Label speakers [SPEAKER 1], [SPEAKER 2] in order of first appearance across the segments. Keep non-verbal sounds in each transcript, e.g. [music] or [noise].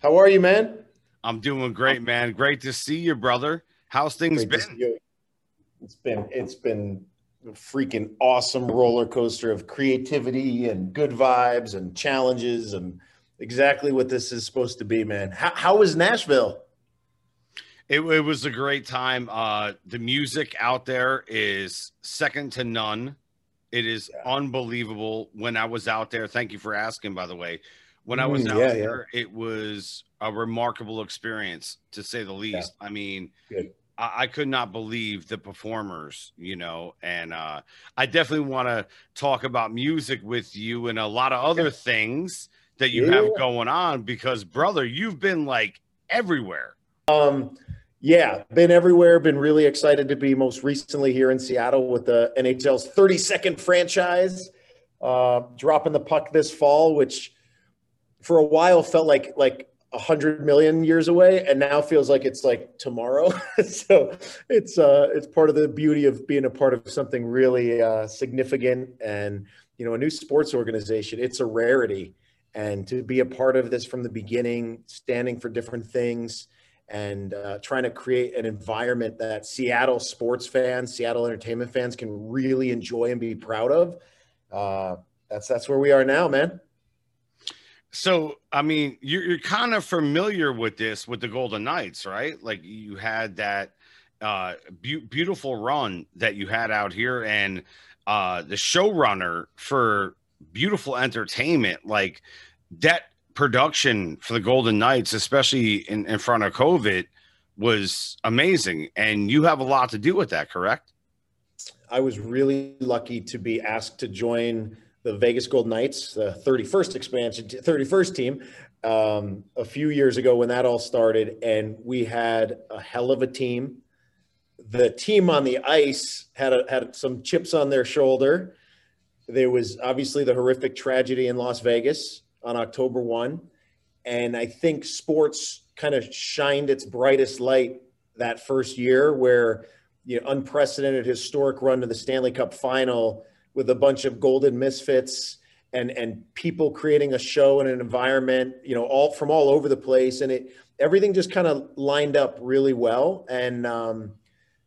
[SPEAKER 1] How are you, man?
[SPEAKER 2] I'm doing great, man. Great to see you, brother. How's things
[SPEAKER 1] Great
[SPEAKER 2] been?
[SPEAKER 1] It's been it's been a freaking awesome roller coaster of creativity and good vibes and challenges and exactly what this is supposed to be, man. How, how was Nashville?
[SPEAKER 2] It, it was a great time. Uh, the music out there is second to none. It is unbelievable. When I was out there, thank you for asking, by the way. When I was
[SPEAKER 1] Mm,
[SPEAKER 2] out
[SPEAKER 1] yeah, yeah.
[SPEAKER 2] there, it was a remarkable experience, to say the least. I mean, I, I could not believe the performers, you know, and uh, I definitely want to talk about music with you and a lot of other things that you have going on because, brother, you've been like everywhere.
[SPEAKER 1] Um, yeah, been everywhere. Been really excited to be most recently here in Seattle with the NHL's 32nd franchise, uh, dropping the puck this fall, which for a while felt like like a hundred million years away, and now feels like it's like tomorrow. [laughs] so it's uh, it's part of the beauty of being a part of something really uh, significant and you know a new sports organization. It's a rarity, and to be a part of this from the beginning, standing for different things and uh, trying to create an environment that Seattle sports fans, Seattle entertainment fans can really enjoy and be proud of. Uh, that's that's where we are now, man.
[SPEAKER 2] So, I mean, you're, you're kind of familiar with this with the Golden Knights, right? Like you had that uh, beau- beautiful run that you had out here, and uh, the showrunner for beautiful entertainment, like that production for the Golden Knights, especially in, in front of COVID, was amazing. And you have a lot to do with that, correct?
[SPEAKER 1] I was really lucky to be asked to join the Vegas Golden Knights, the 31st expansion, 31st team, um, a few years ago when that all started, and we had a hell of a team. The team on the ice had a, had some chips on their shoulder. There was obviously the horrific tragedy in Las Vegas on October 1. And I think sports kind of shined its brightest light that first year where you know, unprecedented historic run to the Stanley Cup final with a bunch of golden misfits and and people creating a show and an environment, you know, all from all over the place, and it everything just kind of lined up really well. And um,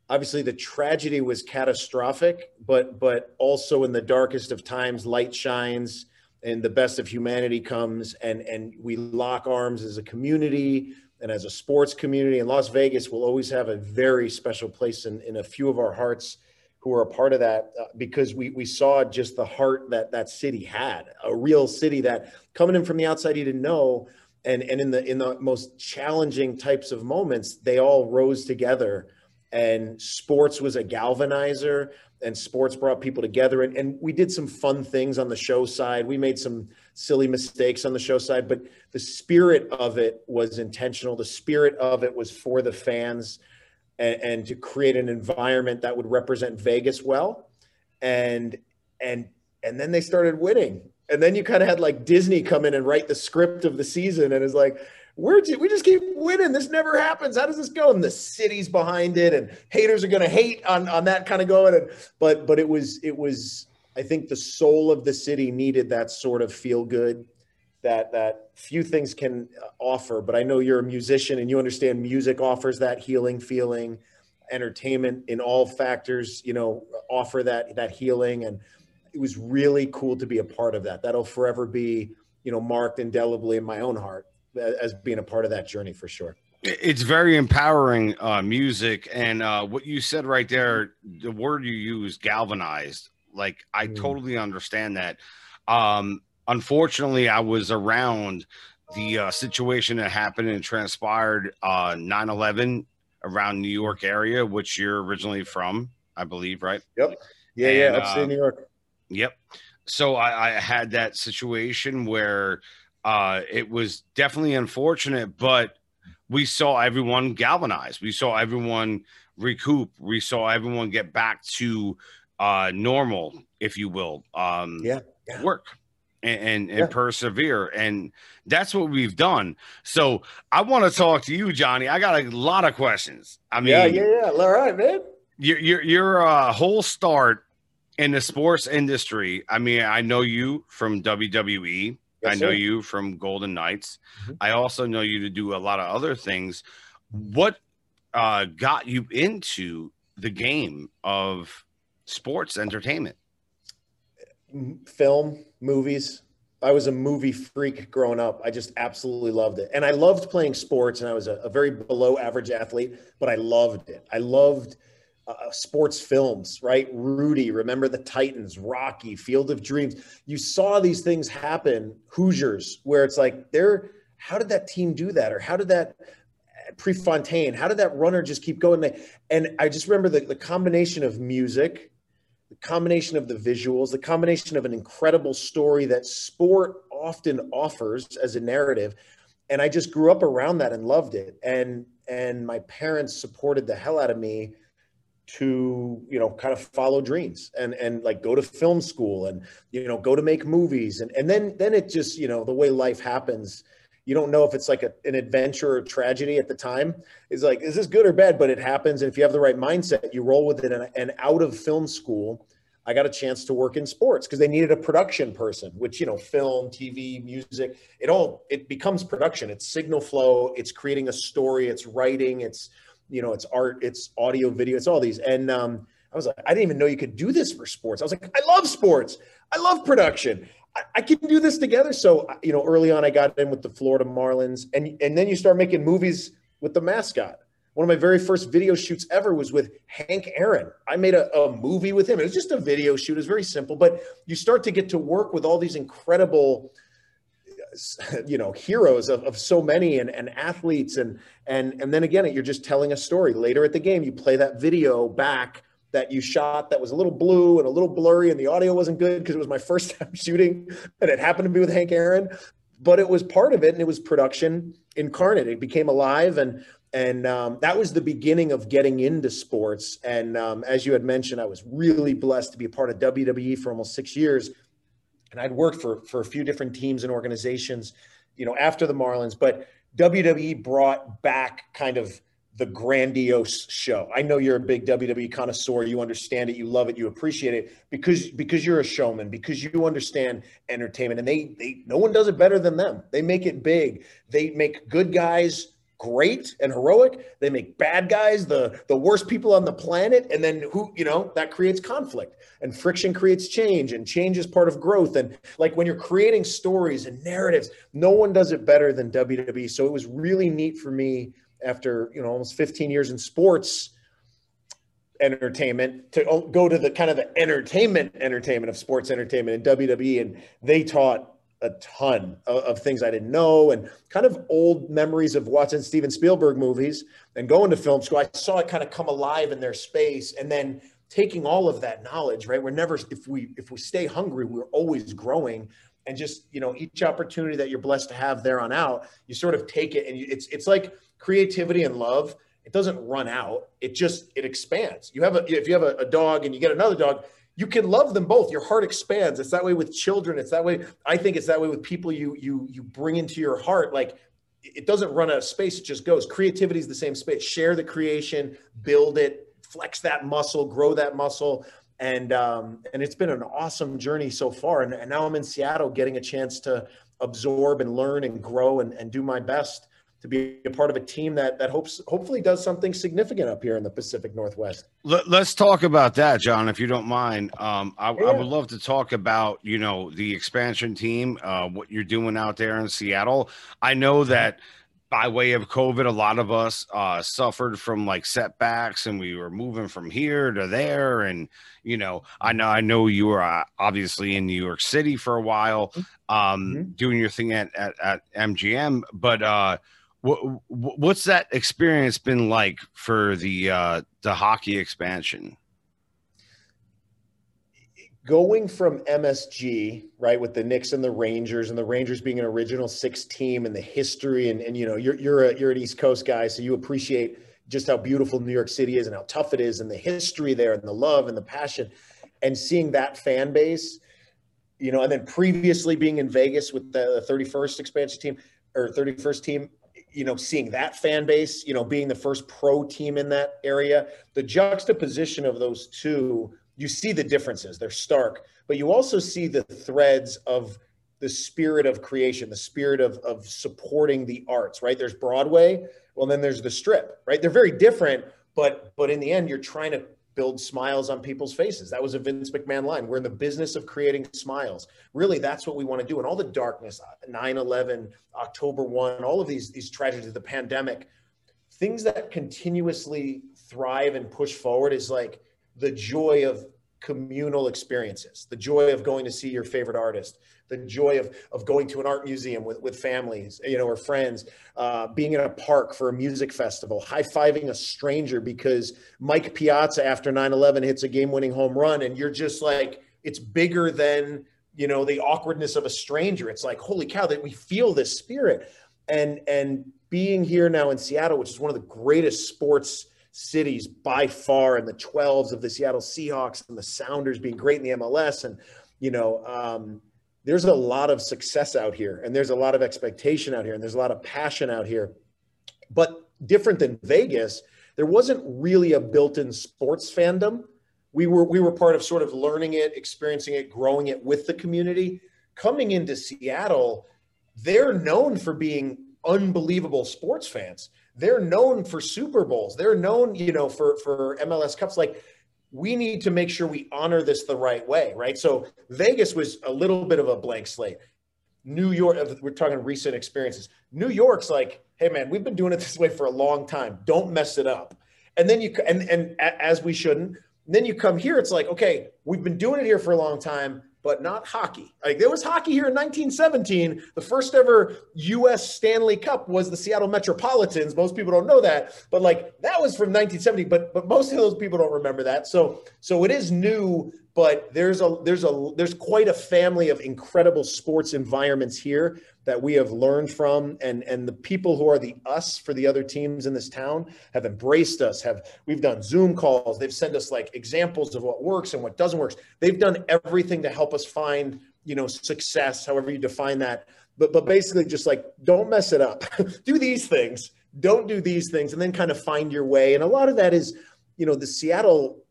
[SPEAKER 1] obviously, the tragedy was catastrophic, but but also in the darkest of times, light shines and the best of humanity comes, and and we lock arms as a community and as a sports community. And Las Vegas will always have a very special place in, in a few of our hearts who are a part of that uh, because we we saw just the heart that that city had, a real city that coming in from the outside you didn't know, and and in the in the most challenging types of moments, they all rose together, and sports was a galvanizer, and sports brought people together, and and we did some fun things on the show side. We made some silly mistakes on the show side, but the spirit of it was intentional. The spirit of it was for the fans and, and to create an environment that would represent Vegas well. And and and then they started winning. And then you kind of had like Disney come in and write the script of the season and is like, we're we just keep winning. This never happens. How does this go? And the city's behind it, and haters are going to hate on on that kind of going. And but but it was it was I think the soul of the city needed that sort of feel good that that few things can uh, offer but i know you're a musician and you understand music offers that healing feeling entertainment in all factors you know offer that that healing and it was really cool to be a part of that that'll forever be you know marked indelibly in my own heart as being a part of that journey for sure
[SPEAKER 2] It's very empowering uh, music, and uh, what you said right there, the word you used, galvanized. Like I
[SPEAKER 1] Mm.
[SPEAKER 2] totally understand that. Um, unfortunately, I was around the uh, situation that happened and transpired uh, 9/11 around New York area, which you're originally from, I believe, right?
[SPEAKER 1] yep yeah
[SPEAKER 2] And,
[SPEAKER 1] yeah upstate
[SPEAKER 2] uh,
[SPEAKER 1] new york
[SPEAKER 2] Yep. So I, I had that situation where uh, it was definitely unfortunate, but we saw everyone galvanize. We saw everyone recoup. We saw everyone get back to uh, normal, if you will. Um,
[SPEAKER 1] Yeah, yeah.
[SPEAKER 2] Work and and, and
[SPEAKER 1] Yeah.
[SPEAKER 2] persevere, and that's what we've done. So I want to talk to you, Johnny. I got a lot of questions. I mean,
[SPEAKER 1] yeah yeah yeah all right man
[SPEAKER 2] your your your uh, whole start in the sports industry. I mean, I know you from WWE. Yes, I know sir. you from Golden Knights. Mm-hmm. I also know you to do a lot of other things. What uh, got you into the game of sports entertainment?
[SPEAKER 1] Film, movies. I was a movie freak growing up. I just absolutely loved it. And I loved playing sports, and I was a, a very below average athlete, but I loved it. I loved – uh, sports films, right? Rudy, remember the Titans, Rocky, Field of Dreams. You saw these things happen, Hoosiers, where it's like, they're, how did that team do that? Or how did that Prefontaine, how did that runner just keep going? And I just remember the, the combination of music, the combination of the visuals, the combination of an incredible story that sport often offers as a narrative. And I just grew up around that and loved it. And and my parents supported the hell out of me to you know kind of follow dreams and and like go to film school and you know go to make movies and and then then it just you know the way life happens you don't know if it's like a, an adventure or tragedy at the time. It's like is this good or bad? But it happens. And if you have the right mindset you roll with it. And, and out of film school i got a chance to work in sports because they needed a production person which you know film tv music it all it becomes production. It's signal flow. It's creating a story. It's writing. It's you know, it's art, it's audio, video, it's all these. And um, I was like, I didn't even know you could do this for sports. I was like, I love sports. I love production. I, can do this together. So, you know, early on, I got in with the Florida Marlins, and and then you start making movies with the mascot. One of my very first video shoots ever was with Hank Aaron. I made a, a movie with him. It was just a video shoot. It was very simple, but you start to get to work with all these incredible uh, you know heroes of, of so many and, and athletes and and and then again you're just telling a story later at the game you play that video back that you shot that was a little blue and a little blurry and the audio wasn't good because it was my [laughs] first time shooting and it happened to be with hank aaron. But it was part of it and it was production incarnate. It became alive and and um, that was the beginning of getting into sports. And um, as you had mentioned i was really blessed to be a part of wwe for almost six years. And I'd worked for for a few different teams and organizations, you know, after the Marlins. But WWE brought back kind of the grandiose show. I know you're a big WWE connoisseur. You understand it. You love it. You appreciate it because because you're a showman. Because you understand entertainment, and they they no one does it better than them. They make it big. They make good guys great and heroic. They make bad guys the the worst people on the planet, and then who you know that creates conflict and friction creates change, and change is part of growth. And like when you're creating stories and narratives, no one does it better than WWE. So it was really neat for me after you know almost 15 years in sports entertainment to go to the kind of the entertainment entertainment of sports entertainment in WWE and they taught a ton of, of, things I didn't know and kind of old memories of watching Steven Spielberg movies and going to film school. I saw it kind of come alive in their space and then taking all of that knowledge, right? We're never, if we, if we stay hungry, we're always growing and just, you know, each opportunity that you're blessed to have there on out, you sort of take it and you, it's, it's like creativity and love. It doesn't run out. It just, it expands. You have a, if you have a, a dog and you get another dog, you can love them both. Your heart expands. It's that way with children. It's that way i think it's that way with people you you you bring into your heart. Like it doesn't run out of space. It just goes. Creativity is the same space. Share the creation build it flex that muscle grow that muscle. And um, and it's been an awesome journey so far. And, and now i'm in seattle getting a chance to absorb and learn and grow and, and do my best to be a part of a team that that hopes hopefully does something significant up here in the Pacific Northwest.
[SPEAKER 2] Let, us talk about that, John, if you don't mind. Um, I, yeah. I, would love to talk about you know the expansion team, uh, what you're doing out there in Seattle. I know that by way of COVID, a lot of us uh, suffered from like setbacks, and we were moving from here to there. And you know, I know I know you were uh, obviously in New York City for a while, mm-hmm. um, mm-hmm. doing your thing at, at, at MSG, but. Uh, what, what's that experience been like for the uh, the hockey expansion?
[SPEAKER 1] Going from MSG, right, with the Knicks and the Rangers, and the Rangers being an original six team and the history, and, and you know, you're you're a, you're an East Coast guy, so you appreciate just how beautiful New York City is and how tough it is, and the history there, and the love and the passion, and seeing that fan base, you know, and then previously being in Vegas with the 31st expansion team or 31st team, you know, seeing that fan base, you know, being the first pro team in that area, the juxtaposition of those two, you see the differences. They're stark, but you also see the threads of the spirit of creation, the spirit of, of supporting the arts, right? There's Broadway, well, then there's the strip, right? They're very different, but but in the end, you're trying to build smiles on people's faces. That was a Vince McMahon line. We're in the business of creating smiles. Really, that's what we want to do. And all the darkness, 9-11, October 1, all of these, these tragedies, the pandemic, things that continuously thrive and push forward is like the joy of communal experiences, the joy of going to see your favorite artist, the joy of, of going to an art museum with, with families, you know, or friends, uh, being in a park for a music festival, high-fiving a stranger because Mike Piazza after 9-11 hits a game-winning home run and you're just like, it's bigger than, you know, the awkwardness of a stranger. It's like, holy cow, that we feel this spirit. And, and being here now in Seattle, which is one of the greatest sports cities by far and the 12s of the Seattle Seahawks and the Sounders being great in the MLS. And, you know, um, there's a lot of success out here and there's a lot of expectation out here and there's a lot of passion out here. But different than Vegas, there wasn't really a built-in sports fandom. We were we were part of sort of learning it, experiencing it, growing it with the community. Coming into Seattle, they're known for being unbelievable sports fans. They're known for Super Bowls. They're known, you know, for for MLS Cups. Like we need to make sure we honor this the right way, right? So Vegas was a little bit of a blank slate. New York, uh, we're talking recent experiences. New York's like, hey man, we've been doing it this way for a long time. Don't mess it up. And then you and and as we shouldn't. Then you come here, it's like, okay, we've been doing it here for a long time but not hockey. Like there was hockey here in 1917. The first ever U.S. Stanley Cup was the Seattle Metropolitans. Most people don't know that, but like that was from 1970. But but most of those people don't remember that. So so it is new, but there's a there's a there's quite a family of incredible sports environments here that we have learned from. And and the people who are the us for the other teams in this town have embraced us have we've done zoom calls. They've sent us like examples of what works and what doesn't work. They've done everything to help us find you know success however you define that. But but basically just like don't mess it up. [laughs] Do these things. Don't do these things and then kind of find your way. And a lot of that is you know the seattle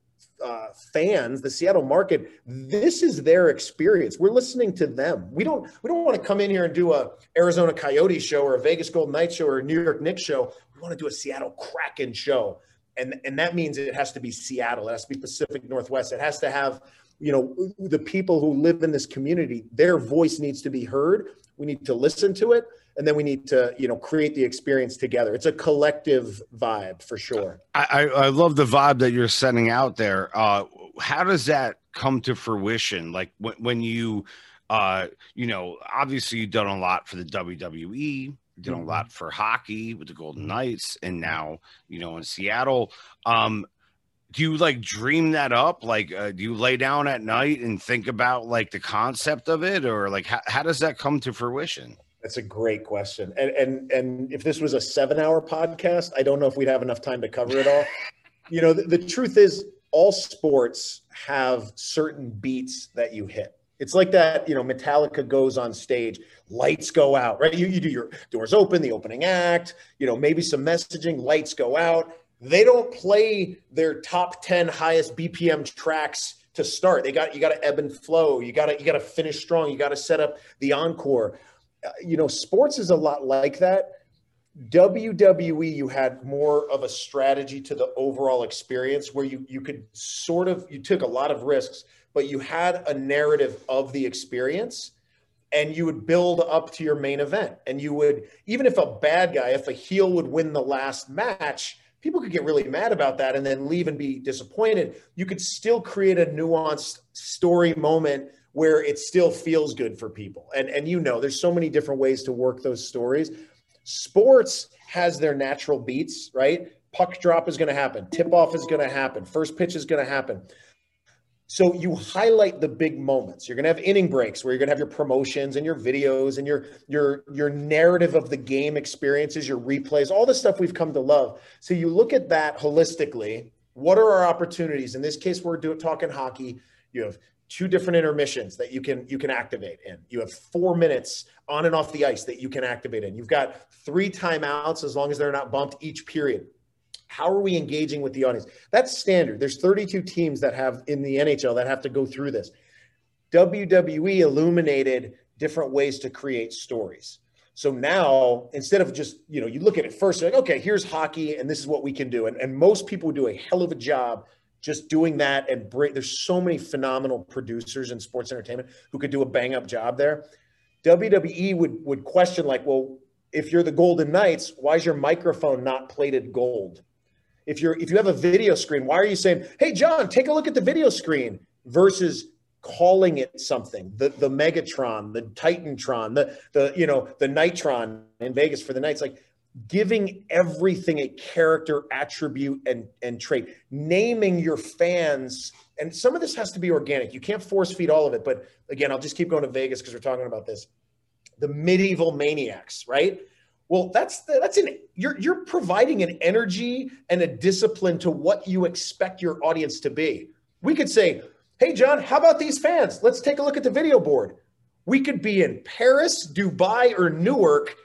[SPEAKER 1] uh, fans, the Seattle market, this is their experience. We're listening to them. We don't we don't want to come in here and do a Arizona Coyote show or a Vegas Golden Knights show or a New York Knicks show. We want to do a Seattle Kraken show, and and that means it has to be Seattle. It has to be Pacific Northwest. It has to have you know the people who live in this community. Their voice needs to be heard. We need to listen to it and then we need to you know create the experience together. It's a collective vibe for sure.
[SPEAKER 2] I i love the vibe that you're sending out there. Uh how does that come to fruition? Like when, when you uh you know obviously you've done a lot for the wwe you did a mm-hmm. lot for hockey with the golden knights and now you know in seattle. Um do you like dream that up? Like uh, do you lay down at night and think about like the concept of it? Or like how, how does that come to fruition
[SPEAKER 1] that's a great question. And and and if this was a seven hour podcast, I don't know if we'd have enough time to cover it all. you know, the, the truth is all sports have certain beats that you hit. It's like that, you know, Metallica goes on stage, lights go out, right? You, you do your doors open, the opening act, you know, maybe some messaging, lights go out. They don't play their top 10 highest BPM tracks to start. They got you got to ebb and flow. You got to you got to finish strong. You got to set up the encore Uh, you know, sports is a lot like that. WWE, you had more of a strategy to the overall experience where you you could sort of you took a lot of risks, but you had a narrative of the experience and you would build up to your main event. And you would, even if a bad guy, if a heel would win the last match, people could get really mad about that and then leave and be disappointed. You could still create a nuanced story moment where it still feels good for people. And and you know, there's so many different ways to work those stories. Sports has their natural beats, right? Puck drop is going to happen. Tip off is going to happen. First pitch is going to happen. So you highlight the big moments. You're going to have inning breaks where you're going to have your promotions and your videos and your your your narrative of the game experiences, your replays, all the stuff we've come to love. So you look at that holistically. What are our opportunities? In this case, we're doing talking hockey. You have two different intermissions that you can you can activate in. You have four minutes on and off the ice that you can activate in. You've got three timeouts as long as they're not bumped each period. How are we engaging with the audience? That's standard. There's 32 teams that have in the NHL that have to go through this. WWE illuminated different ways to create stories. So now, instead of just, you know, you look at it first, like, okay, here's hockey and this is what we can do. And, and most people do a hell of a job just doing that and bring, there's so many phenomenal producers in sports entertainment who could do a bang up job there. WWE would, would question like, well, if you're the Golden Knights, why is your microphone not plated gold? If you're, if you have a video screen, why are you saying, Hey, John, take a look at the video screen versus calling it something the the megatron the titantron the the you know the nitron in vegas for the knights like giving everything a character attribute and and trait naming your fans and some of this has to be organic you can't force feed all of it but again i'll just keep going to vegas because we're talking about this the medieval maniacs right well that's the, that's an you're you're providing an energy and a discipline to what you expect your audience to be we could say Hey, John, how about these fans? Let's take a look at the video board. We could be in Paris, Dubai, or Newark,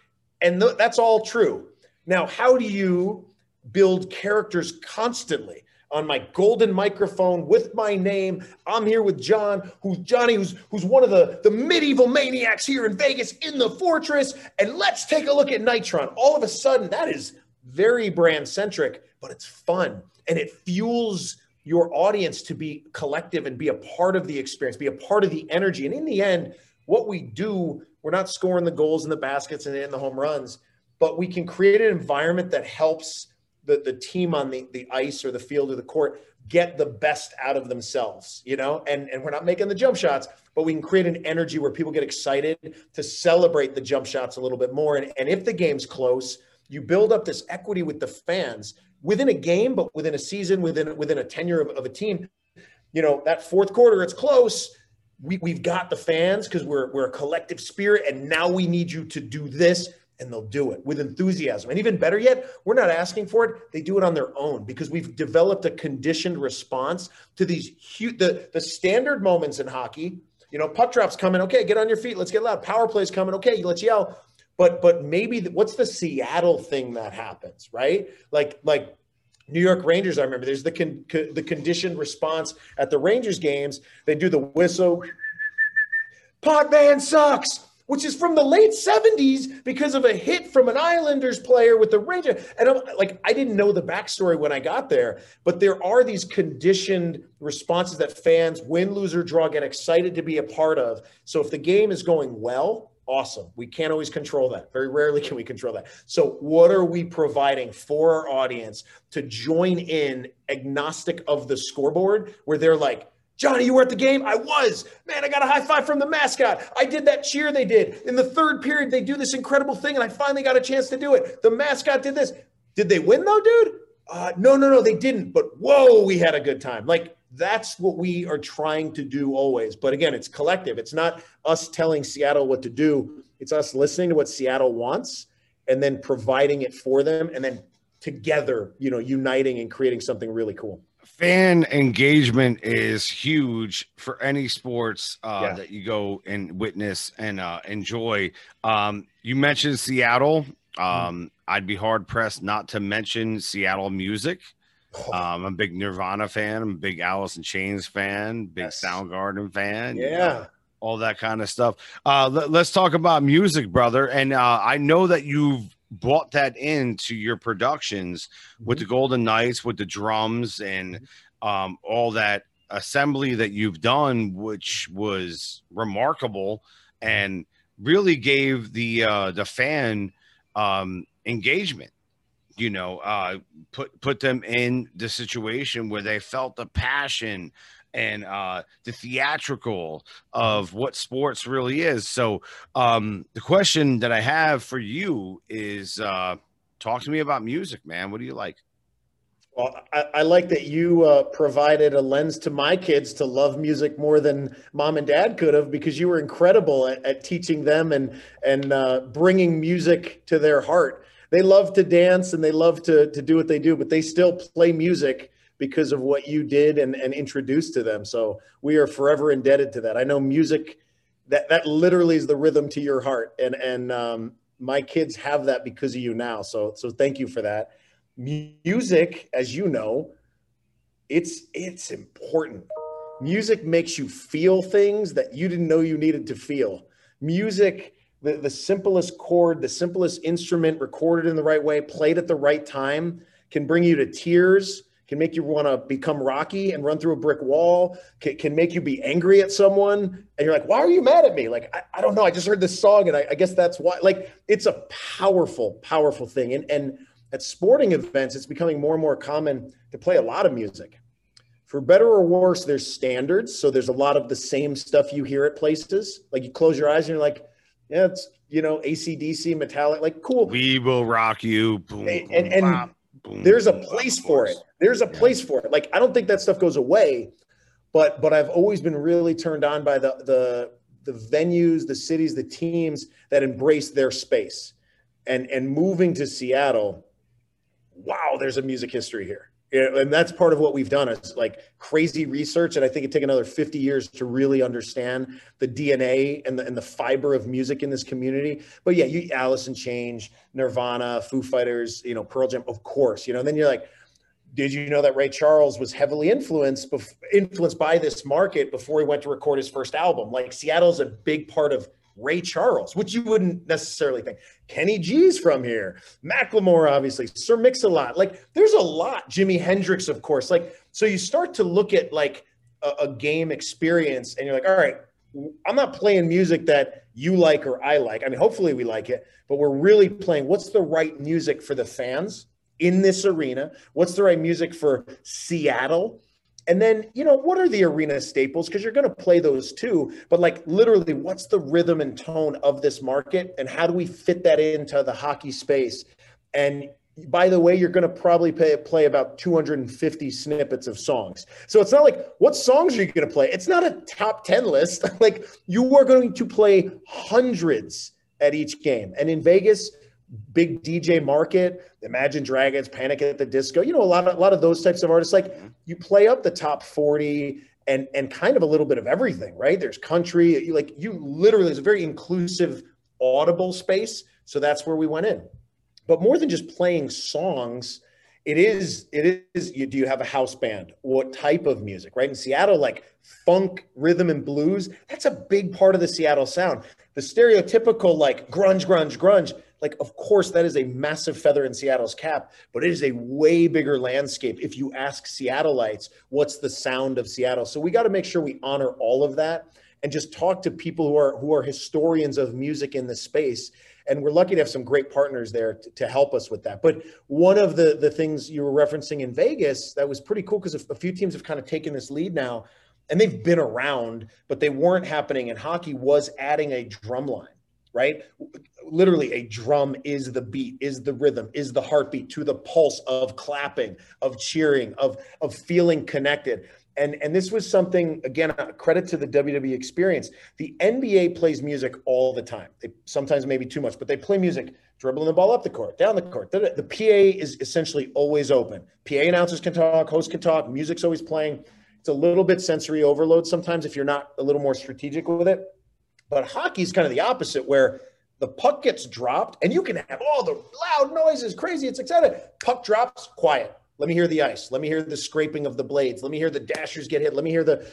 [SPEAKER 1] and th- that's all true. Now, how do you build characters constantly? On my golden microphone with my name, I'm here with John, who's Johnny, who's who's one of the, the medieval maniacs here in Vegas in the fortress. And let's take a look at Nitron. All of a sudden, that is very brand centric, but it's fun and it fuels your audience to be collective and be a part of the experience, be a part of the energy. And in the end, what we do, we're not scoring the goals and the baskets and in the home runs, but we can create an environment that helps the, the team on the, the ice or the field or the court get the best out of themselves, you know? And, and we're not making the jump shots, but we can create an energy where people get excited to celebrate the jump shots a little bit more. And, and if the game's close, you build up this equity with the fans within a game, but within a season, within within a tenure of, of a team, you know, that fourth quarter, it's close. We, we've got the fans because we're we're a collective spirit, and now we need you to do this, and they'll do it with enthusiasm. And even better yet, we're not asking for it; they do it on their own because we've developed a conditioned response to these huge the the standard moments in hockey. You know, puck drops coming. Okay, get on your feet. Let's get loud. Power plays coming. Okay, let's yell but but maybe the, what's the Seattle thing that happens, right? Like like New York Rangers, I remember there's the con, co, the conditioned response at the Rangers games. They do the whistle. Potvin sucks, which is from the late 70s because of a hit from an Islanders player with the Rangers. And I'm like, I didn't know the backstory when I got there, but there are these conditioned responses that fans, win, lose, or draw, get excited to be a part of. So if the game is going well, Awesome. We can't always control that. Very rarely can we control that. So, what are we providing for our audience to join in agnostic of the scoreboard where they're like, Johnny, you were at the game? I was. Man, I got a high five from the mascot. I did that cheer they did. In the third period, they do this incredible thing, and I finally got a chance to do it. The mascot did this. Did they win, though, dude? Uh, no, no, no, they didn't. But whoa, we had a good time. Like, that's what we are trying to do always. But again, it's collective. It's not us telling Seattle what to do. It's us listening to what Seattle wants and then providing it for them and then together, you know, uniting and creating something really cool.
[SPEAKER 2] Fan engagement is huge for any sports uh, yeah. that you go and witness and uh, enjoy. Um, you mentioned Seattle. Mm-hmm. Um, mm-hmm. I'd be hard pressed not to mention Seattle music. Um, I'm a big Nirvana fan. I'm a big Alice in Chains fan. Big yes. Soundgarden fan.
[SPEAKER 1] Yeah. You know,
[SPEAKER 2] all that kind of stuff. Uh, let, us talk about music, brother. And uh, I know that you've brought that into your productions mm-hmm. with the Golden Knights, with the drums, and mm-hmm. um, all that assembly that you've done, which was remarkable and really gave the uh, the fan um, engagement you know, uh, put put them in the situation where they felt the passion and uh, the theatrical of what sports really is. So, um, the question that I have for you is, uh, talk to me about music, man. What do you like?
[SPEAKER 1] Well, I, I like that you uh, provided a lens to my kids to love music more than mom and dad could have, because you were incredible at, at teaching them and and uh, bringing music to their heart they love to dance and they love to to do what they do, but they still play music because of what you did and, and introduced to them. So we are forever indebted to that. I know music that that literally is the rhythm to your heart, and and um, my kids have that because of you now. So so thank you for that. Music, as you know, it's it's important. Music makes you feel things that you didn't know you needed to feel music the, the simplest chord, the simplest instrument recorded in the right way, played at the right time, can bring you to tears, can make you want to become Rocky and run through a brick wall, can, can, make you be angry at someone. And you're like, why are you mad at me? Like, I, I don't know. I just heard this song and I, I, guess that's why. Like, it's a powerful, powerful thing. And, and at sporting events, it's becoming more and more common to play a lot of music. For better or worse, there's standards. So there's a lot of the same stuff you hear at places. Like, you close your eyes and you're like, yeah, it's you know ACDC, Metallica, like cool.
[SPEAKER 2] We will rock you. Boom,
[SPEAKER 1] and and, boom, there's a place for it. There's a yeah. place for it. Like I don't think that stuff goes away, but but I've always been really turned on by the the the venues, the cities, the teams that embrace their space. And and moving to Seattle, wow, there's a music history here and that's part of what we've done is like crazy research and i think it take another 50 years to really understand the dna and the, and the fiber of music in this community. But yeah you alice in chains nirvana foo fighters you know pearl jam of course you know and then you're like did you know that ray charles was heavily influenced influenced by this market before he went to record his first album? Like seattle's a big part of Ray Charles, which you wouldn't necessarily think. Kenny G's from here. Macklemore, obviously. Sir Mix-a-Lot. Like, there's a lot. Jimi Hendrix, of course. Like, so you start to look at like a, a game experience, and you're like, all right, I'm not playing music that you like or I like. I mean, hopefully we like it, but we're really playing what's the right music for the fans in this arena? What's the right music for Seattle? And then, you know, what are the arena staples? Because you're going to play those too. But like literally, what's the rhythm and tone of this market? And how do we fit that into the hockey space? And by the way, you're going to probably pay, play about 250 snippets of songs. So it's not like, what songs are you going to play? It's not a top 10 list. [laughs] like you are going to play hundreds at each game. And in Vegas, big DJ market, Imagine Dragons, Panic at the Disco, you know, a lot of a lot of those types of artists. Like mm-hmm. you play up the top 40 and and kind of a little bit of everything, right? There's country, you like you literally it's a very inclusive audible space. So that's where we went in. But more than just playing songs, it is it is you do you have a house band what type of music right in seattle like funk rhythm and blues that's a big part of the seattle sound the stereotypical like grunge grunge grunge like of course that is a massive feather in seattle's cap but it is a way bigger landscape if you ask seattleites what's the sound of seattle. So we got to make sure we honor all of that and just talk to people who are who are historians of music in the space. And we're lucky to have some great partners there to, to help us with that. But one of the the things you were referencing in vegas that was pretty cool because a, a few teams have kind of taken this lead now and they've been around but they weren't happening in hockey was adding a drum line right? Literally, a drum is the beat, is the rhythm, is the heartbeat to the pulse of clapping, of cheering, of of feeling connected. And and this was something again, uh, credit to the WWE experience. The NBA plays music all the time. They sometimes maybe too much, but they play music dribbling the ball up the court, down the court. The, the PA is essentially always open. PA announcers can talk, hosts can talk, music's always playing. It's a little bit sensory overload sometimes if you're not a little more strategic with it. But hockey is kind of the opposite, where the puck gets dropped and you can have all the loud noises, crazy, it's exciting. Puck drops, quiet. Let me hear the ice. Let me hear the scraping of the blades. Let me hear the dashers get hit. Let me hear the.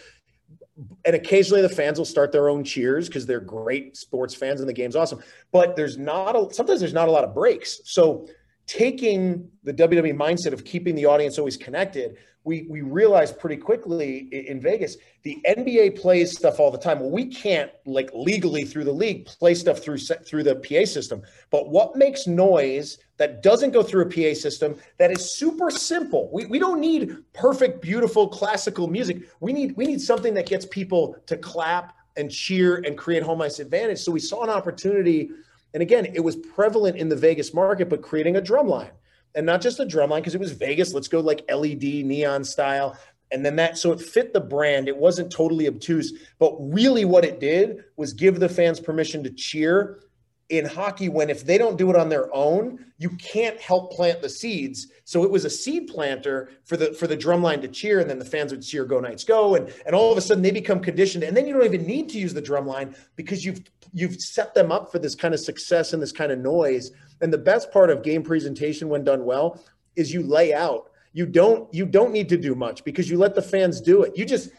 [SPEAKER 1] And occasionally the fans will start their own cheers because they're great sports fans and the game's awesome. But there's not a, sometimes there's not a lot of breaks. So taking the WWE mindset of keeping the audience always connected, we we realized pretty quickly in Vegas the NBA plays stuff all the time. Well, we can't like legally through the league play stuff through through the PA system. But what makes noise that doesn't go through a PA system that is super simple? We, we don't need perfect, beautiful classical music. We need we need something that gets people to clap and cheer and create home ice advantage. So we saw an opportunity, and again, it was prevalent in the Vegas market, but creating a drum line and not just a drum line because it was Vegas. Let's go like LED neon style. And then that, so it fit the brand. It wasn't totally obtuse, but really what it did was give the fans permission to cheer in hockey when if they don't do it on their own, you can't help plant the seeds. So it was a seed planter for the for the drum line to cheer, and then the fans would cheer "Go Knights Go," and and all of a sudden they become conditioned, and then you don't even need to use the drum line because you've you've set them up for this kind of success and this kind of noise. And the best part of game presentation when done well is you lay out. You don't you don't need to do much because you let the fans do it. You just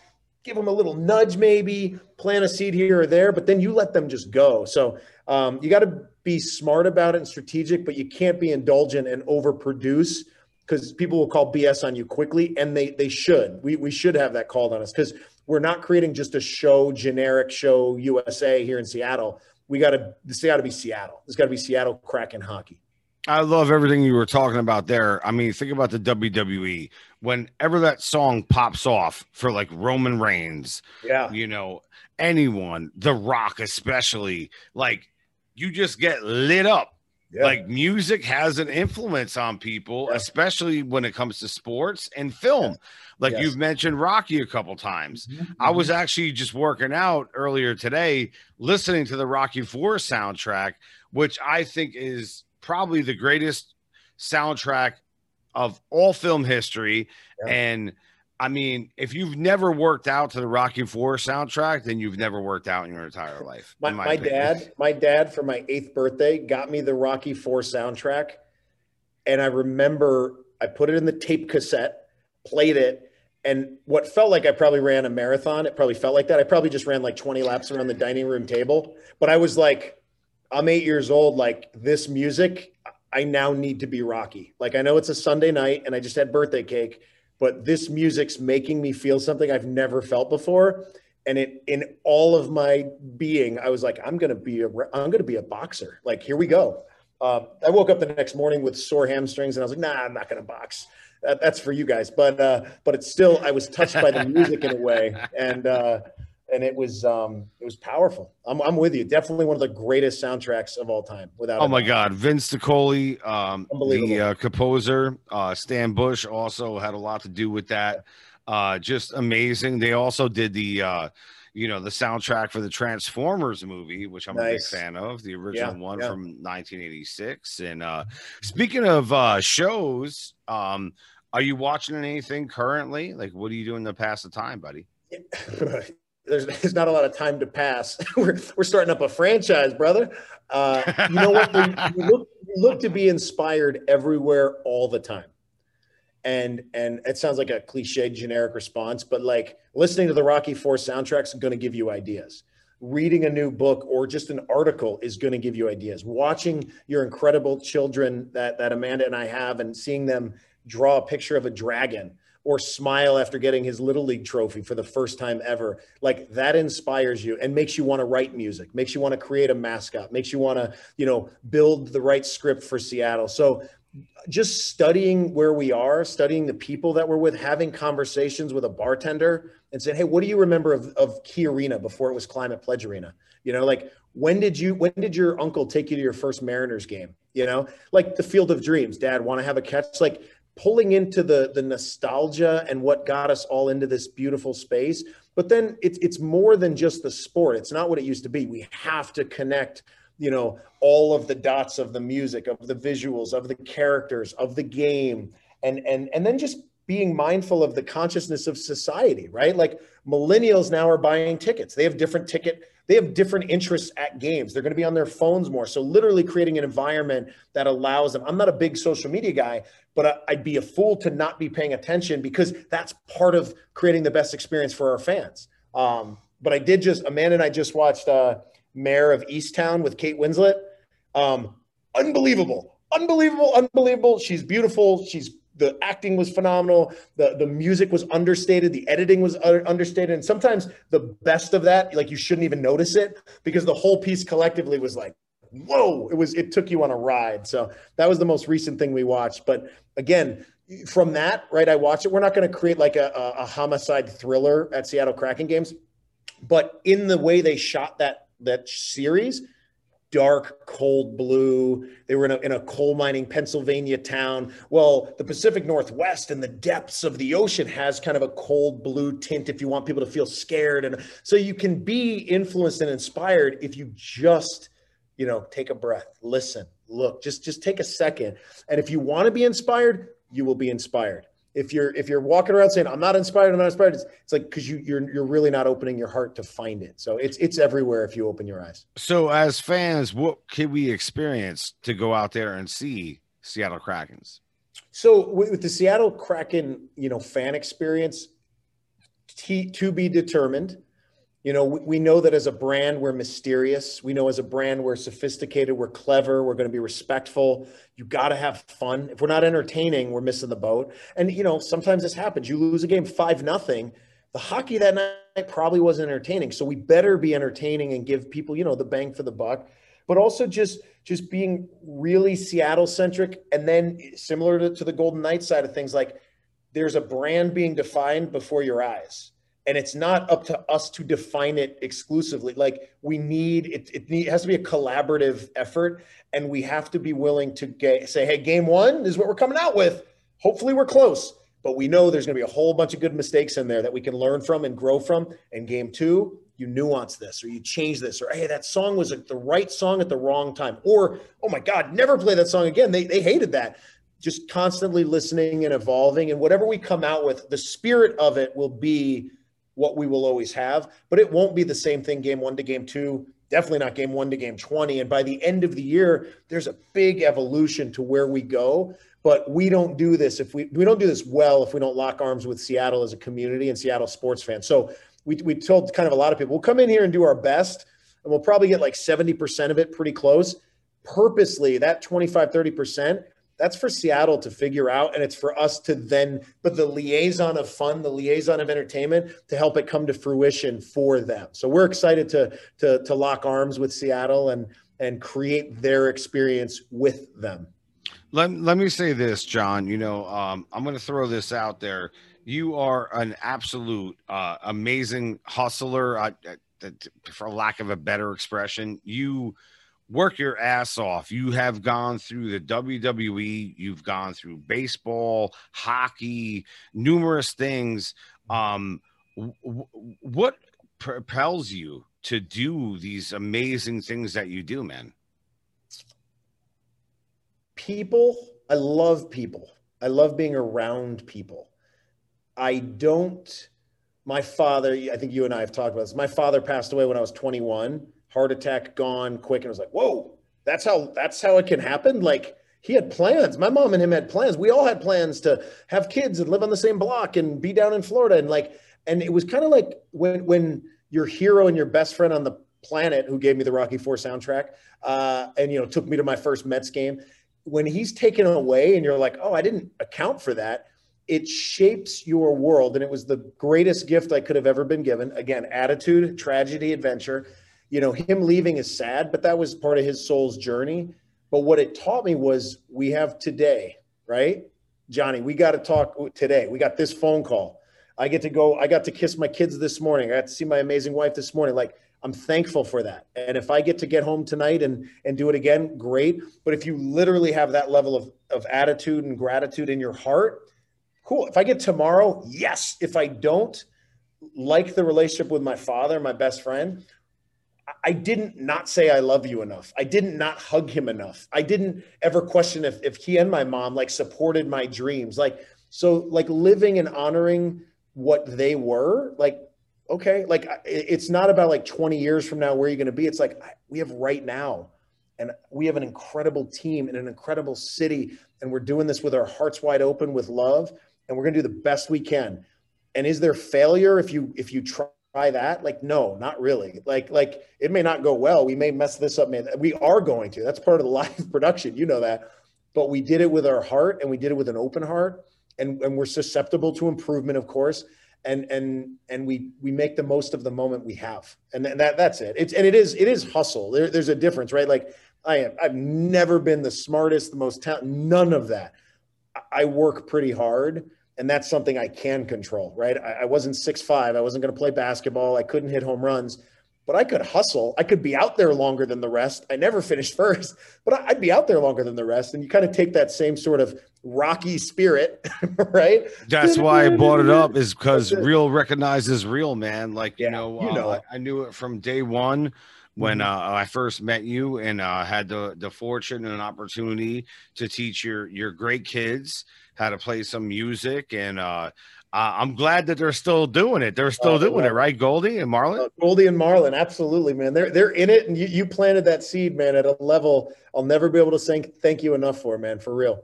[SPEAKER 1] give them a little nudge, maybe plant a seed here or there, but then you let them just go. So um, you got to be smart about it and strategic, but you can't be indulgent and overproduce because people will call BS on you quickly, and they they should. We we should have that called on us because we're not creating just a show, generic show USA here in Seattle. We got to this got to be Seattle. This got to be Seattle Kraken hockey.
[SPEAKER 2] I love everything you were talking about there. I mean, think about the WWE. Whenever that song pops off for like Roman Reigns,
[SPEAKER 1] yeah,
[SPEAKER 2] you know, anyone, The Rock especially, like you just get lit up. Yeah. Like music has an influence on people, yeah. especially when it comes to sports and film. Yeah. Like yes. you've mentioned Rocky a couple times. Mm-hmm. I was mm-hmm. actually just working out earlier today, listening to the Rocky Four soundtrack, which I think is probably the greatest soundtrack of all film history. Yeah. And I mean, if you've never worked out to the Rocky Four soundtrack, then you've never worked out in your entire life.
[SPEAKER 1] my, my, my dad, my dad for my eighth birthday got me the Rocky Four soundtrack. And I remember I put it in the tape cassette, played it, and what felt like I probably ran a marathon, it probably felt like that. I probably just ran like 20 laps around the dining room table. But I was like, I'm eight years old. Like this music, I now need to be Rocky. Like I know it's a Sunday night and I just had birthday cake, but this music's making me feel something I've never felt before. And it in all of my being, I was like, I'm gonna be a I'm gonna be a boxer. Like here we go. Um, I woke up the next morning with sore hamstrings and I was like, Nah, I'm not gonna box. That, that's for you guys. But uh, but it's still I was touched by the music in a way, and uh, and it was um it was powerful. I'm I'm with you. Definitely one of the greatest soundtracks of all time. Without
[SPEAKER 2] oh my god, Vince DiCola, um, the uh, composer, uh, Stan Bush also had a lot to do with that. Uh, just amazing. They also did the uh, you know the soundtrack for the Transformers movie, which I'm nice. a big fan of, the original yeah, one yeah. from 1986. And uh, speaking of uh, shows, um, are you watching anything currently? Like, what are you doing to pass the time, buddy? [laughs]
[SPEAKER 1] there's, [laughs] there's not a lot of time to pass. [laughs] we're, we're starting up a franchise, brother. Uh, you know what? We, look, we look to be inspired everywhere all the time. And and it sounds like a cliche generic response, but like listening to the Rocky Four soundtracks is going to give you ideas. Reading a new book or just an article is going to give you ideas. Watching your incredible children that that Amanda and I have and seeing them draw a picture of a dragon or smile after getting his little league trophy for the first time ever. Like that inspires you and makes you want to write music makes you want to create a mascot makes you want to you know build the right script for seattle. So just studying where we are studying the people that we're with having conversations with a bartender and saying hey what do you remember of, of key arena before it was climate pledge arena? You know like when did you when did your uncle take you to your first mariners game? You know like the field of dreams dad want to have a catch? Like pulling into the the nostalgia and what got us all into this beautiful space. But then it's it's more than just the sport. It's not what it used to be. We have to connect you know all of the dots of the music of the visuals of the characters of the game and and and then just being mindful of the consciousness of society right? Like millennials now are buying tickets. They have different ticket they have different interests at games. They're going to be on their phones more. So literally creating an environment that allows them. I'm not a big social media guy, but I'd be a fool to not be paying attention because that's part of creating the best experience for our fans. Um, but I did just Amanda and I just watched uh, Mare of Easttown with Kate Winslet. Um, unbelievable, unbelievable, unbelievable. She's beautiful. She's the acting was phenomenal. The the music was understated. The editing was understated. And sometimes the best of that, like you shouldn't even notice it because the whole piece collectively was like, whoa! It was it took you on a ride. So that was the most recent thing we watched. But again, from that, right? I watched it. We're not going to create like a, a, a homicide thriller at Seattle Kraken games, but in the way they shot that that series dark, cold blue. They were in a, in a coal mining Pennsylvania town. Well, the Pacific Northwest and the depths of the ocean has kind of a cold blue tint if you want people to feel scared. And so you can be influenced and inspired if you just, you know, take a breath, listen, look, just just take a second. And if you want to be inspired, you will be inspired if you're if you're walking around saying I'm not inspired, I'm not inspired, it's, it's like because you you're you're really not opening your heart to find it. So it's it's everywhere if you open your eyes.
[SPEAKER 2] So as fans, what can we experience to go out there and see Seattle Krakens?
[SPEAKER 1] So with the Seattle Kraken, you know, fan experience, t- to be determined. You know, we, we know that as a brand, we're mysterious. We know as a brand, we're sophisticated, we're clever, we're going to be respectful. You got to have fun. If we're not entertaining, we're missing the boat. And, you know, sometimes this happens. You lose a game 5 nothing. The hockey that night probably wasn't entertaining. So we better be entertaining and give people, you know, the bang for the buck but also just just being really Seattle centric. And then similar to, to the Golden Knights side of things, like there's a brand being defined before your eyes. And it's not up to us to define it exclusively. Like we need it, it, need, it has to be a collaborative effort. And we have to be willing to get, say, hey, game one is what we're coming out with. Hopefully we're close but we know there's going to be a whole bunch of good mistakes in there that we can learn from and grow from. And game two, you nuance this or you change this or hey that song was the right song at the wrong time or oh my god never play that song again they, they hated that just constantly listening and evolving and whatever we come out with the spirit of it will be what we will always have but it won't be the same thing game one to game two definitely not game one to game 20 and by the end of the year there's a big evolution to where we go but we don't do this if we we don't do this well if we don't lock arms with seattle as a community and seattle sports fans so we, we told kind of a lot of people, we'll come in here and do our best, and we'll probably get like 70% of it pretty close. Purposely, that 25, 30%, that's for Seattle to figure out. And it's for us to then, but the liaison of fun, the liaison of entertainment to help it come to fruition for them. So we're excited to, to, to lock arms with Seattle and, and create their experience with them.
[SPEAKER 2] Let, let me say this, John. You know, um, I'm going to throw this out there you are an absolute uh, amazing hustler. Uh, for lack of a better expression, you work your ass off. You have gone through the WWE, you've gone through baseball, hockey, numerous things. Um, w- what propels you to do these amazing things that you do, man?
[SPEAKER 1] People. I love people. I love being around people. I don't. My father, I think you and I have talked about this. My father passed away when I was 21, heart attack, gone quick, and I was like, "Whoa, that's how that's how it can happen." Like he had plans. My mom and him had plans. We all had plans to have kids and live on the same block and be down in Florida, and like, and it was kind of like when when your hero and your best friend on the planet, who gave me the Rocky Four soundtrack, uh, and you know took me to my first Mets game, when he's taken away, and you're like, "Oh, I didn't account for that." it shapes your world and it was the greatest gift i could have ever been given again attitude tragedy adventure you know him leaving is sad but that was part of his soul's journey. But what it taught me was we have today right? Johnny we got to talk today. We got this phone call. I get to go i got to kiss my kids this morning. I got to see my amazing wife this morning. Like i'm thankful for that. And if i get to get home tonight and and do it again great. But if you literally have that level of of attitude and gratitude in your heart cool. If I get tomorrow, yes. If I don't like the relationship with my father, my best friend, I didn't not say I love you enough. I didn't not hug him enough. I didn't ever question if, if he and my mom like supported my dreams. Like, so like living and honoring what they were like, okay. Like it's not about like 20 years from now, where you're going to be. It's like we have right now and we have an incredible team in an incredible city. And we're doing this with our hearts wide open with love and we're going to do the best we can. And is there failure if you if you try that? Like no, not really. Like like it may not go well. We may mess this up, man. We are going to. That's part of the [laughs] live production. You know that. But we did it with our heart and we did it with an open heart and and we're susceptible to improvement, of course. And and and we we make the most of the moment we have. And that that's it. It's and it is it is hustle. There, there's a difference, right? Like I am I've never been the smartest, the most talented, none of that. I work pretty hard and that's something I can control, right? I, I wasn't six five. I wasn't going to play basketball. I couldn't hit home runs, but I could hustle. I could be out there longer than the rest. I never [laughs] finished first, but I'd be out there longer than the rest. And you kind of take that same sort of rocky spirit, [laughs] right?
[SPEAKER 2] That's why I brought it up is because [laughs] real recognizes real, man. Like yeah, you know,
[SPEAKER 1] you know
[SPEAKER 2] uh, I, I knew it from day one when mm-hmm. uh, I first met you and uh, had the the fortune and an opportunity to teach your your great kids how to play some music and uh, I'm glad that they're still doing it. They're still oh, doing it, right? Goldie and Marlon. Uh,
[SPEAKER 1] Goldie and Marlon, absolutely, man. They're they're in it, and you, you planted that seed, man, at a level I'll never be able to thank thank you enough for, man, for real.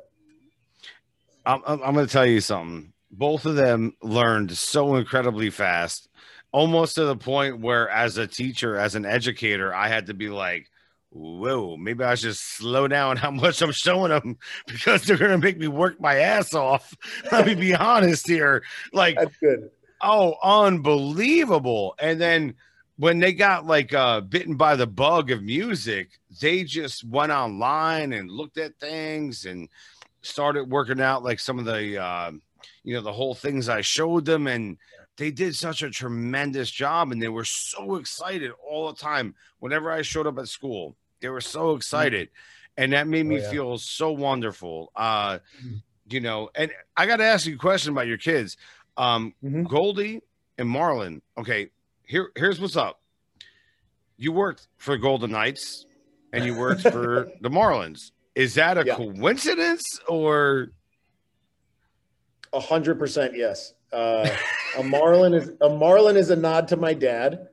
[SPEAKER 2] I'm I'm, I'm going to tell you something. both of them learned so incredibly fast, almost to the point where, as a teacher, as an educator, I had to be like, whoa, maybe I should slow down how [laughs] much I'm showing them because they're going to make me work my ass off. [laughs] Let me be honest here. Like,
[SPEAKER 1] That's good.
[SPEAKER 2] oh, unbelievable. And then when they got like uh, bitten by the bug of music, they just went online and looked at things and started working out like some of the, uh, you know, the whole things I showed them. And they did such a tremendous job. And they were so excited all the time. Whenever I showed up at school, they were so excited. And that made me
[SPEAKER 1] Oh, yeah.
[SPEAKER 2] feel so wonderful. Uh,
[SPEAKER 1] Mhm.
[SPEAKER 2] you know, and I got to ask you a question about your kids. Um,
[SPEAKER 1] Mhm.
[SPEAKER 2] Goldie and Marlon. Okay, here here's what's up. You worked for Golden Knights and you worked for [laughs] the Marlins. Is that a
[SPEAKER 1] Yeah.
[SPEAKER 2] coincidence or
[SPEAKER 1] A hundred percent, yes. Uh, a marlin is a marlin is a nod to my dad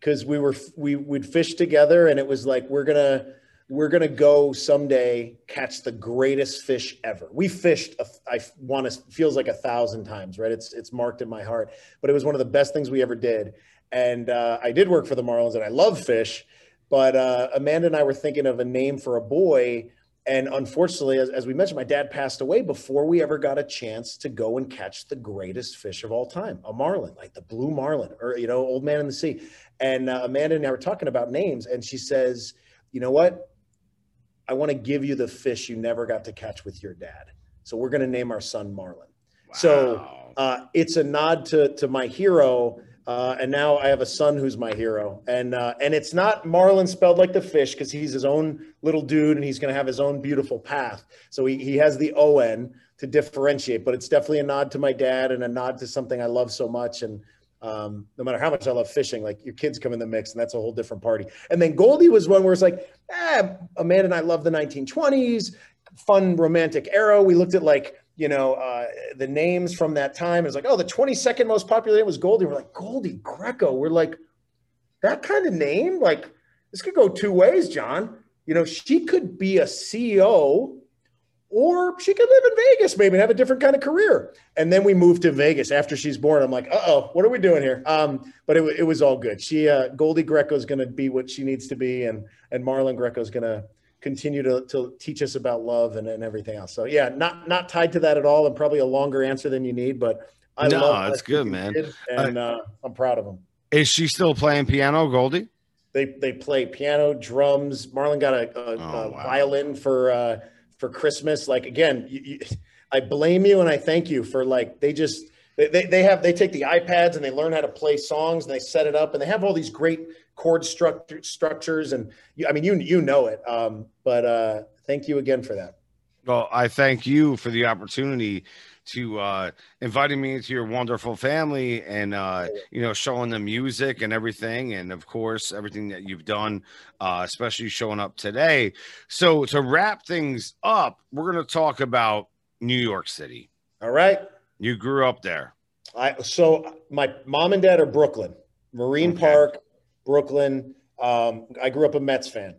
[SPEAKER 1] because we were we would fish together, and it was like we're gonna we're gonna go someday catch the greatest fish ever. We fished. A, I want to feels like a thousand times, right? It's it's marked in my heart, but it was one of the best things we ever did. And uh, I did work for the Marlins, and I love fish. But uh, Amanda and I were thinking of a name for a boy and unfortunately, as, as we mentioned, my dad passed away before we ever got a chance to go and catch the greatest fish of all time, a marlin, like the blue marlin, or you know, old man in the sea. And uh, Amanda and I were talking about names, and she says, "You know what? I want to give you the fish you never got to catch with your dad. So we're going to name our son Marlin." So, Uh, it's a nod to to my hero. Uh, and now I have a son who's my hero, and uh, and it's not Marlin spelled like the fish because he's his own little dude and he's going to have his own beautiful path. So he he has the O N to differentiate, but it's definitely a nod to my dad and a nod to something I love so much. And um, no matter how much I love fishing, like your kids come in the mix, and that's a whole different party. And then Goldie was one where it's like, eh, Amanda and I love the 1920s, fun romantic era. We looked at like you know, uh, the names from that time. It was like, oh, the 22nd most popular name was Goldie. We're like, Goldie Greco. We're like, that kind of name? Like, this could go two ways, John. You know, she could be a CEO or she could live in Vegas maybe and have a different kind of career. And then we moved to Vegas after she's born. I'm like, uh oh, what are we doing here? Um, but it, it was all good. She, uh, Goldie Greco is going to be what she needs to be. And, and Marlon Greco is going to, continue to, to teach us about love and, and everything else. So yeah, not not tied to that at all, and probably a longer answer than you need. But I
[SPEAKER 2] No,
[SPEAKER 1] love
[SPEAKER 2] it's good, man.
[SPEAKER 1] and uh, I'm proud of him.
[SPEAKER 2] Is she still playing piano, Goldie?
[SPEAKER 1] They they play piano, drums. Marlon got a, a,
[SPEAKER 2] Oh,
[SPEAKER 1] a
[SPEAKER 2] wow.
[SPEAKER 1] violin for uh, for Christmas. Like again, you, you, I blame you and I thank you for like they just. They, they, have they take the iPads and they learn how to play songs and they set it up and they have all these great chord structure, structures and you, I mean you you know it um, but uh, thank you again for that
[SPEAKER 2] Well, I thank you for the opportunity to uh inviting me into your wonderful family and uh you know showing the music and everything and of course everything that you've done uh especially showing up today so to wrap things up we're going to talk about new york city
[SPEAKER 1] all right
[SPEAKER 2] you grew up there
[SPEAKER 1] I so my mom and dad are Brooklyn, Marine
[SPEAKER 2] Okay.
[SPEAKER 1] Park, Brooklyn. Um, I grew up a Mets fan.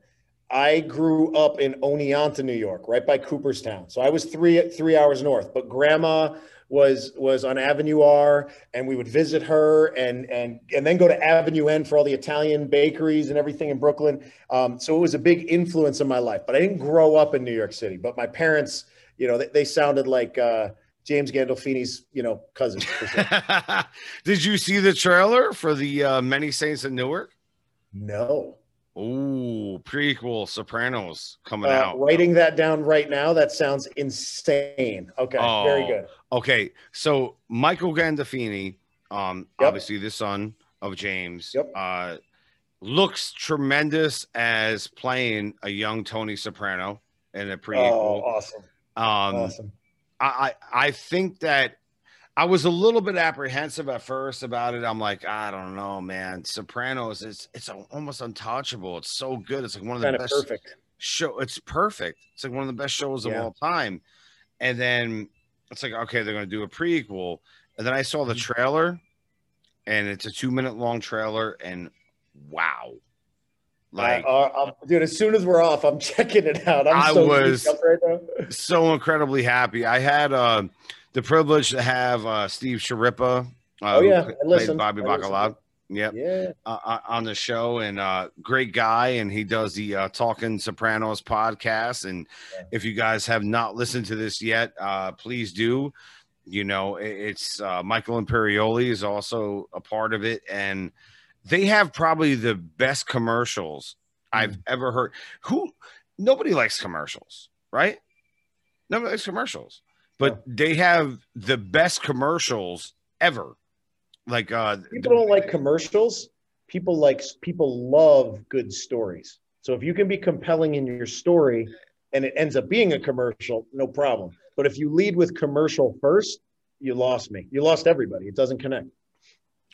[SPEAKER 1] I grew up in Oneonta, New York, right by Cooperstown. So I was three three hours north. But grandma was was on Avenue R, and we would visit her, and and and then go to Avenue N for all the Italian bakeries and everything in Brooklyn. Um, so it was a big influence in my life. But I didn't grow up in New York City. But my parents, you know, they, they sounded like. Uh, James Gandolfini's, you know, cousins. For sure. [laughs]
[SPEAKER 2] did you see the trailer for the uh many saints in newark
[SPEAKER 1] No.
[SPEAKER 2] Ooh, prequel sopranos coming
[SPEAKER 1] Uh,
[SPEAKER 2] out
[SPEAKER 1] writing that down right now. That sounds insane. Okay, very
[SPEAKER 2] Oh.
[SPEAKER 1] good.
[SPEAKER 2] Okay, so Michael Gandolfini, um,
[SPEAKER 1] Yep.
[SPEAKER 2] obviously the son of James,
[SPEAKER 1] Yep.
[SPEAKER 2] uh, looks tremendous as playing a young Tony Soprano in a prequel.
[SPEAKER 1] Oh, awesome,
[SPEAKER 2] um,
[SPEAKER 1] awesome.
[SPEAKER 2] I, I I think that I was a little bit apprehensive at first about it. I'm like, I don't know, man. Sopranos, it's it's almost untouchable. It's so good. It's like one of the
[SPEAKER 1] Kind of
[SPEAKER 2] best
[SPEAKER 1] perfect.
[SPEAKER 2] show. It's perfect. It's like one of the best shows of
[SPEAKER 1] Yeah.
[SPEAKER 2] all time. And then it's like, okay, they're gonna do a prequel. And then I saw the
[SPEAKER 1] Mhm.
[SPEAKER 2] trailer, and it's a two minute long trailer, and wow, like
[SPEAKER 1] uh, dude, as soon as we're off, I'm [laughs] checking it out. I'm
[SPEAKER 2] I
[SPEAKER 1] so
[SPEAKER 2] was-
[SPEAKER 1] right now. [laughs]
[SPEAKER 2] so incredibly happy. I had uh, the privilege to have uh, Steve Schirripa. Uh,
[SPEAKER 1] Oh, yeah,
[SPEAKER 2] who played. Bobby
[SPEAKER 1] I
[SPEAKER 2] Yep.
[SPEAKER 1] Yeah.
[SPEAKER 2] uh, uh, on the show and uh great guy and he does the uh talking sopranos podcast and
[SPEAKER 1] Yeah.
[SPEAKER 2] if you guys have not listened to this yet uh please do you know it's uh michael imperioli is also a part of it and they have probably the best commercials i've
[SPEAKER 1] Mm.
[SPEAKER 2] ever heard who nobody likes commercials right nobody likes commercials but they have the best commercials ever like uh
[SPEAKER 1] People don't like commercials. People like people love good stories. So if you can be compelling in your story and it ends up being a commercial, no problem. But if you lead with commercial first, you lost me. You lost everybody. It doesn't connect.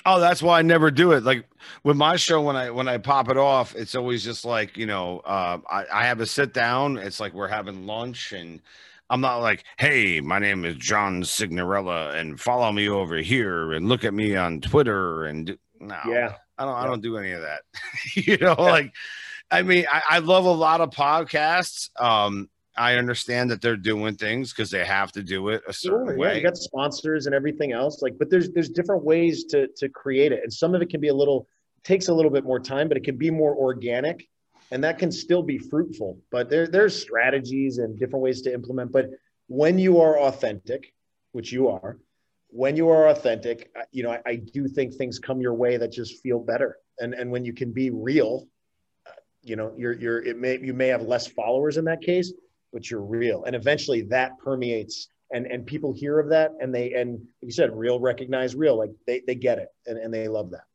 [SPEAKER 2] Oh, that's why I never do it. Like with my show, when I when I pop it off, it's always just like you know, uh, I, I have a sit down. It's like we're having lunch, and I'm not like, hey, my name is John Signorella, and follow me over here, and look at me on Twitter, and do-" no,
[SPEAKER 1] Yeah.
[SPEAKER 2] I don't, I don't do any of that. [laughs] you know, like, I mean, I, I love a lot of podcasts. Um, I understand that they're doing things because they have to do it a certain
[SPEAKER 1] Sure, yeah,
[SPEAKER 2] way.
[SPEAKER 1] you got sponsors and everything else. Like, but there's there's different ways to to create it, and some of it can be a little takes a little bit more time, but it can be more organic, and that can still be fruitful. But there there's strategies and different ways to implement. But when you are authentic, which you are, when you are authentic, you know, I, I do think things come your way that just feel better. And and when you can be real, uh, you know, you're you're it may you may have less followers in that case, but you're real, and eventually that permeates and and people hear of that and they and like you said real recognize real like they they get it and, and they love that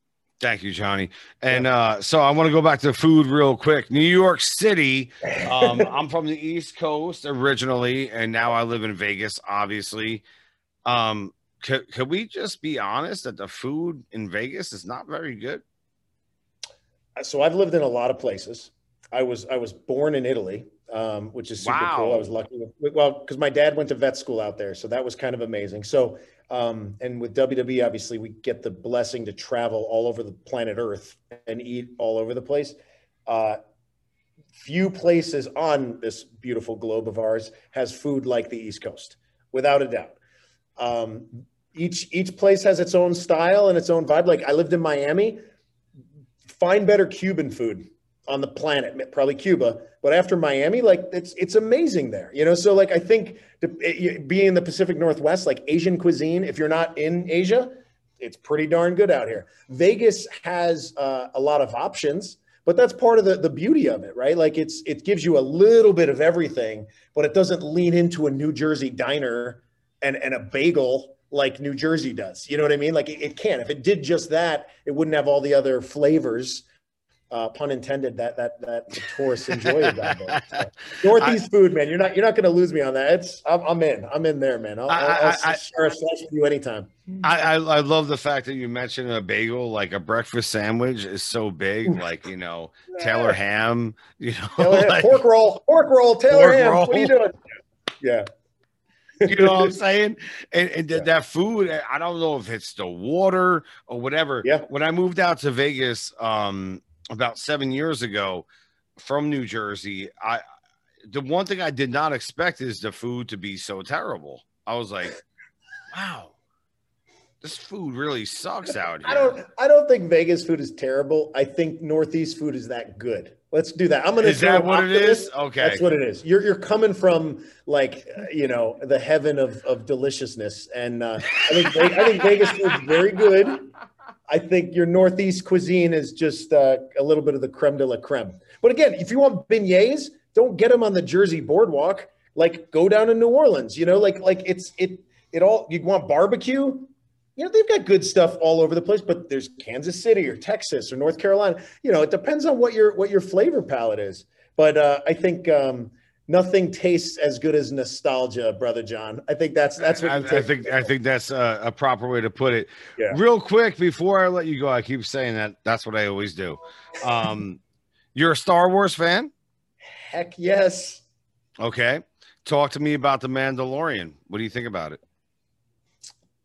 [SPEAKER 2] Thank you, Johnny. And uh, so I want to go back to food real quick. New York City. [laughs] Um, I'm from the East Coast originally, and now I live in Vegas, obviously. Um, could, could we just be honest that the food in Vegas is not very good?
[SPEAKER 1] so i've lived in a lot of places i was i was born in italy um, which is super cool. I was lucky with, well because my dad went to vet school out there so that was kind of amazing. So um, and with wwe obviously we get the blessing to travel all over the planet earth and eat all over the place. Uh, few places on this beautiful globe of ours has food like the east coast without a doubt. Um, each each place has its own style and its own vibe. Like i lived in miami. Find better Cuban food on the planet, probably Cuba. But after Miami, like it's it's amazing there, you know. So like I think the, it, being in the Pacific Northwest, like Asian cuisine, if you're not in Asia, it's pretty darn good out here. Vegas has uh, a lot of options, but that's part of the the beauty of it, right? Like it's it gives you a little bit of everything, but it doesn't lean into a New Jersey diner and and a bagel like New Jersey does. You know what I mean? Like it, it can. If it did just that, it wouldn't have all the other flavors. Uh, pun intended. That that that the tourists enjoy about it. So, [laughs] Northeast food, man. You're not you're not going to lose me on that. It's I'm, I'm in. I'm in there, man. I'll,
[SPEAKER 2] I-
[SPEAKER 1] I'll, I'll
[SPEAKER 2] I- I-
[SPEAKER 1] share a slice with you anytime.
[SPEAKER 2] I, I I love the fact that you mentioned a bagel, like a breakfast sandwich, is so big. Like [laughs] you know, Taylor ham. You know, like-
[SPEAKER 1] pork roll, pork roll, Taylor
[SPEAKER 2] Pork
[SPEAKER 1] ham.
[SPEAKER 2] roll.
[SPEAKER 1] What are you doing? Yeah. [laughs]
[SPEAKER 2] you know what I'm saying? And, and th- that food, I don't know if it's the water or whatever.
[SPEAKER 1] Yeah.
[SPEAKER 2] When I moved out to Vegas um, about seven years ago from New Jersey, I the one thing I did not expect is the food to be so terrible. I was like, [laughs] wow, this food really sucks out here.
[SPEAKER 1] I don't. I don't think Vegas food is terrible. I think Northeast food is that good. Let's do that. I'm to.
[SPEAKER 2] Is that what it is? Okay.
[SPEAKER 1] That's what it is. You're you're coming from like you know the heaven of of deliciousness, and uh, I think I think Vegas food's very good. I think your Northeast cuisine is just uh, a little bit of the creme de la creme. But again, if you want beignets, don't get them on the Jersey boardwalk. Like go down to New Orleans. You know, like like it's it it all. You want barbecue? You know, they've got good stuff all over the place. But there's Kansas City or Texas or North Carolina. You know, it depends on what your what your flavor palette is. But uh, I think um, nothing tastes as good as nostalgia, brother John. I think that's that's what
[SPEAKER 2] I, I think I think that's a, a proper way to put it.
[SPEAKER 1] Yeah.
[SPEAKER 2] Real quick before I let you go, I keep saying that. That's what I always do. Um, [laughs] you're a Star Wars fan,
[SPEAKER 1] Heck yes.
[SPEAKER 2] okay? Talk to me about the Mandalorian. What do you think about it?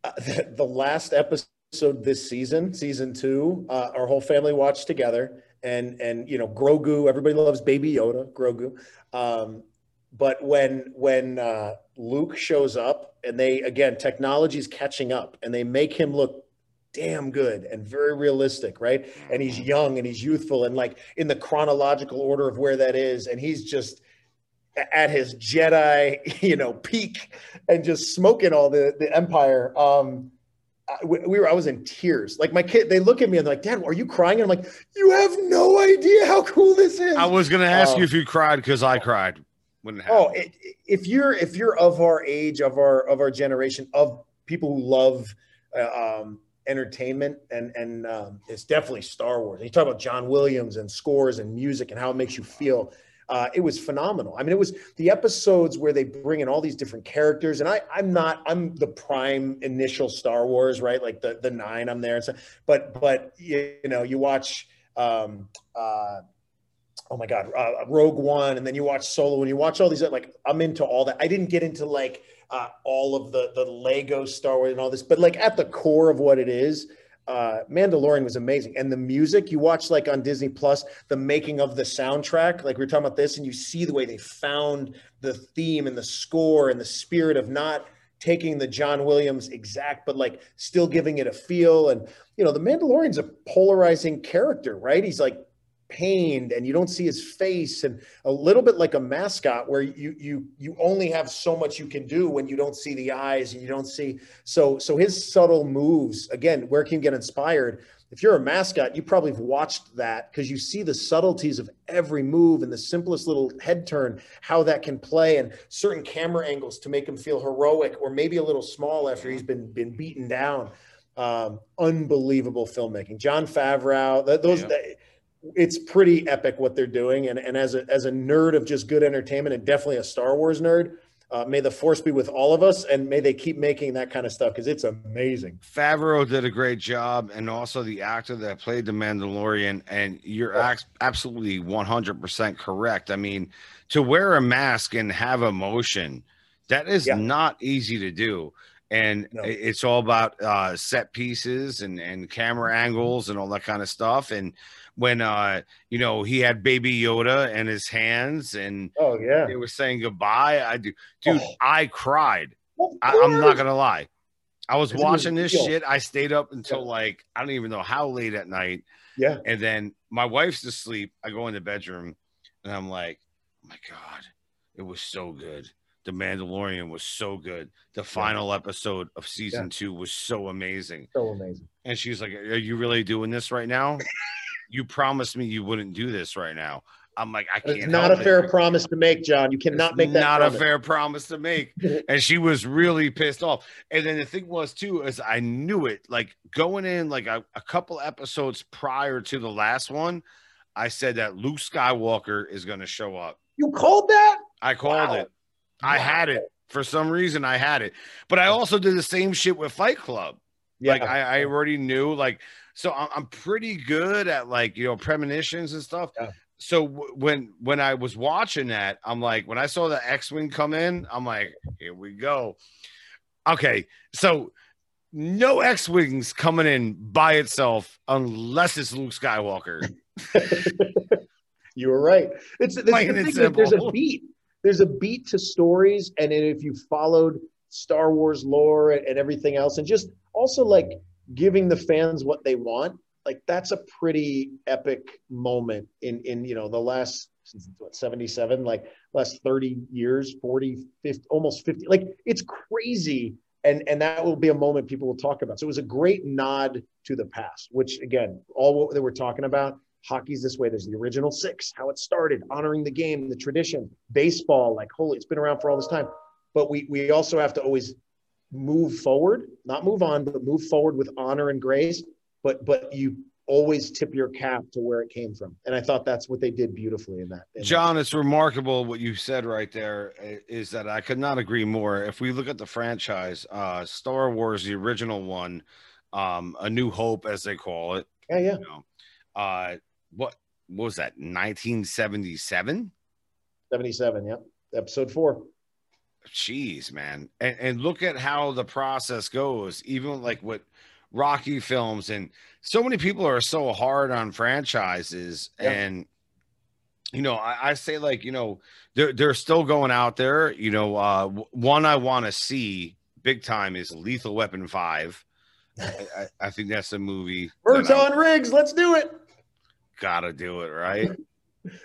[SPEAKER 1] Uh, [laughs] the, the last episode this season, season two, uh, our whole family watched together, and and you know Grogu. Everybody loves Baby Yoda, Grogu. Um, but when when uh, Luke shows up and they again technology is catching up and they make him look damn good and very realistic, right? And he's young and he's youthful and like in the chronological order of where that is, and he's just at his Jedi, [laughs] you know, peak and just smoking all the the Empire. Um, we, we were, I was in tears. Like my kid, they look at me and they're like, "Dad, are you crying?" And I'm like, "You have no idea how cool this is."
[SPEAKER 2] I was gonna ask um, you if you cried because I cried when it
[SPEAKER 1] Oh, it, if you're if you're of our age, of our of our generation, of people who love uh, um, entertainment and and um, it's definitely Star Wars. And you talk about John Williams and scores and music and how it makes you feel. Uh, it was phenomenal. I mean, it was the episodes where they bring in all these different characters, and I, I'm not, I'm the prime initial Star Wars, right? Like the the nine, I'm there and stuff. But but you, you know, you watch, um, uh, oh my God, uh, Rogue One, and then you watch Solo, and you watch all these. Like I'm into all that. I didn't get into like uh, all of the the Lego Star Wars and all this, but like at the core of what it is, uh, Mandalorian was amazing, and the music you watch like on Disney Plus, the making of the soundtrack, like we are talking about this, and you see the way they found the theme and the score and the spirit of not taking the John Williams exact, but like still giving it a feel. And you know, the Mandalorian's a polarizing character, right? He's like pained and you don't see his face and a little bit like a mascot where you you you only have so much you can do when you don't see the eyes and you don't see so so his subtle moves again where can you get inspired. If you're a mascot you probably have watched that because you see the subtleties of every move and the simplest little head turn how that can play and certain camera angles to make him feel heroic or maybe a little small after he's been been beaten down. Um, unbelievable filmmaking. Jon Favreau those yeah it's pretty epic what they're doing. And, and as a as a nerd of just good entertainment and definitely a Star Wars nerd, uh, may the force be with all of us, and may they keep making that kind of stuff because it's amazing.
[SPEAKER 2] Favreau did a great job, and also the actor that played the Mandalorian. And you're oh. absolutely 100% correct. I mean, to wear a mask and have emotion, that is yeah. not easy to do. And no. it's all about uh, set pieces and, and camera angles and all that kind of stuff. And when uh you know he had baby yoda in his hands and
[SPEAKER 1] oh yeah
[SPEAKER 2] they were saying goodbye i do dude oh. i cried I, am not gonna lie i was it's watching this shit i stayed up until yeah. like i don't even know how late at night
[SPEAKER 1] yeah
[SPEAKER 2] and then my wife's asleep i go in the bedroom and i'm like oh my god it was so good the Mandalorian was so good. The final yeah. episode of season yeah. two was so amazing.
[SPEAKER 1] So amazing.
[SPEAKER 2] And she's like, Are you really doing this right now? [laughs] you promised me you wouldn't do this right now. I'm like, I can't.
[SPEAKER 1] It's not a fair promise to make, John. You cannot it's make that.
[SPEAKER 2] Not
[SPEAKER 1] promise.
[SPEAKER 2] a fair promise to make. [laughs] and she was really pissed off. And then the thing was too is I knew it. Like going in like a, a couple episodes prior to the last one, I said that Luke Skywalker is going to show up.
[SPEAKER 1] You called that?
[SPEAKER 2] I called wow. it. I wow. had it for some reason. I had it, but I also did the same shit with Fight Club. Yeah. Like I, I already knew like so I'm pretty good at like you know premonitions and stuff. Yeah. So when when I was watching that, I'm like, when I saw the X-wing come in, I'm like, here we go. Okay, so no X-wings coming in by itself unless it's Luke Skywalker. [laughs]
[SPEAKER 1] you were right. It's, it's the there's a beat. There's a beat to stories, and if you followed Star Wars lore and everything else, and just also like giving the fans what they want like that's a pretty epic moment in in you know the last what 77 like last 30 years 40 50 almost 50 like it's crazy and and that will be a moment people will talk about. So it was a great nod to the past which again all what they were talking about hockey's this way. There's the original six how it started honoring the game the tradition baseball like holy it's been around for all this time. But we we also have to always move forward, not move on, but move forward with honor and grace. But but you always tip your cap to where it came from. And I thought that's what they did beautifully in that. In
[SPEAKER 2] John, that. it's remarkable what you said right there is that I could not agree more. If we look at the franchise, uh, Star Wars, the original one, um, A New Hope, as they call it.
[SPEAKER 1] Yeah, yeah.
[SPEAKER 2] You know, uh, what, what was that, 1977?
[SPEAKER 1] 77, yeah. Episode four.
[SPEAKER 2] Jeez, man. And, and look at how the process goes, even like with Rocky films. And so many people are so hard on franchises. And you know, I, I, say like, you know, they're they're still going out there. You know, uh, one I want to see big time is Lethal Weapon Five. I, I, think that's a movie.
[SPEAKER 1] Murtaugh Riggs, let's do it.
[SPEAKER 2] Gotta do it, right?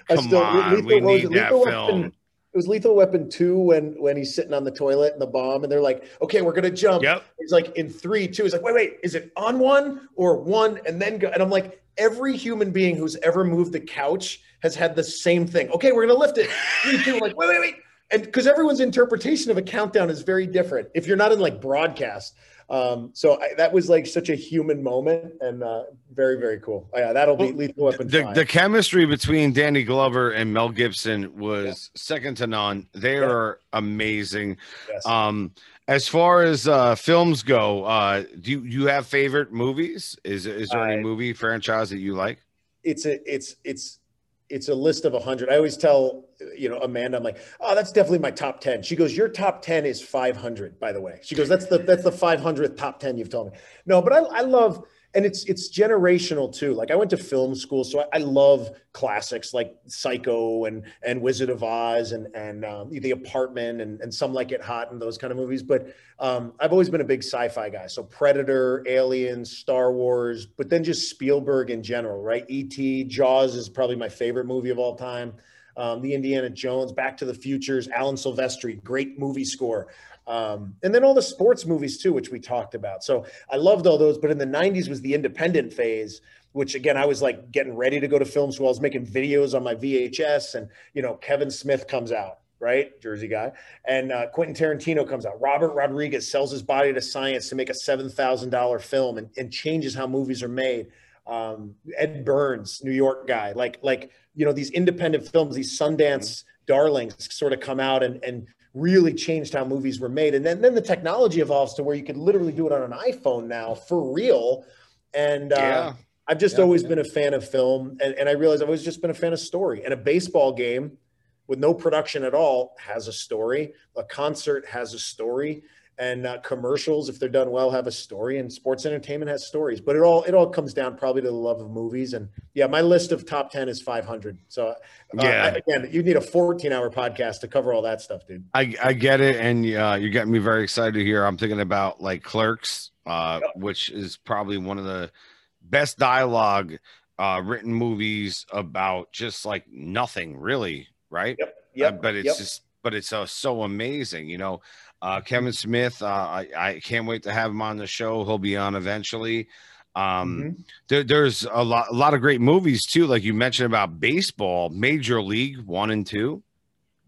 [SPEAKER 2] Come still, on, lethal, we need that
[SPEAKER 1] lethal
[SPEAKER 2] film.
[SPEAKER 1] Weapon, it was Lethal Weapon two when when he's sitting on the toilet and the bomb, and they're like, "Okay, we're gonna jump."
[SPEAKER 2] Yep.
[SPEAKER 1] He's like, in three, two. He's like, "Wait, wait, is it on one or one and then go?" And I'm like, every human being who's ever moved the couch has had the same thing. Okay, we're gonna lift it. [laughs] Three, two. Like, wait, wait, wait. And because everyone's interpretation of a countdown is very different. If you're not in like broadcast, um, so I, that was like such a human moment and uh, very, very cool. Oh, yeah, that'll be lethal weapon.
[SPEAKER 2] The, the, chemistry between Danny Glover and Mel Gibson was yeah. second to none. They yeah. are amazing. Yes. Um, as far as uh, films go, uh, do you, you have favorite movies? Is is there any movie franchise that you like?
[SPEAKER 1] It's a it's it's it's a list of 100 i always tell you know amanda i'm like oh that's definitely my top 10 she goes your top 10 is 500 by the way. She goes that's the that's the 500th top 10 you've told me. No but i, I love and it's it's generational too. Like I went to film school, so I, I love classics like Psycho and and Wizard of Oz and and um, The Apartment and and Some Like It Hot and those kind of movies. But um, I've always been a big sci-fi guy. So Predator, Aliens, Star Wars, but then just Spielberg in general, right? E.T., Jaws is probably my favorite movie of all time. Um, the Indiana Jones, Back to the Futures, Alan Silvestri, great movie score. Um, and then all the sports movies too, which we talked about. So I loved all those. But in the 90s was the independent phase, which again, I was like getting ready to go to film school. I was making videos on my VHS, and you know, Kevin Smith comes out, right? Jersey guy. And uh, Quentin Tarantino comes out. Robert Rodriguez sells his body to science to make a $7,000 film and, and, changes how movies are made. Um, Ed Burns, New York guy, like, like, you know, these independent films, these Sundance darlings sort of come out and, and really changed how movies were made. And then, then the technology evolves to where you could literally do it on an iPhone now for real. And uh, yeah. I've just yeah, always yeah. been a fan of film. And, and I realized I've always just been a fan of story. And a baseball game with no production at all has a story. A concert has a story and uh, commercials if they're done well have a story and sports entertainment has stories. But it all it all comes down probably to the love of movies and yeah my list of top 10 is 500 so uh, yeah. Again you need a 14 hour podcast to cover all that stuff dude.
[SPEAKER 2] I i get it and uh, you're getting me very excited here i'm thinking about like clerks uh, which is probably one of the best dialogue uh, written movies about just like nothing really right?
[SPEAKER 1] Yep, yep.
[SPEAKER 2] Uh, but it's
[SPEAKER 1] yep.
[SPEAKER 2] just but it's uh, so amazing you know uh, Kevin Smith, uh, I, I can't wait to have him on the show. He'll be on eventually. Um, mm-hmm. there, there's a lot, a lot of great movies too. Like you mentioned about baseball, Major League One and Two.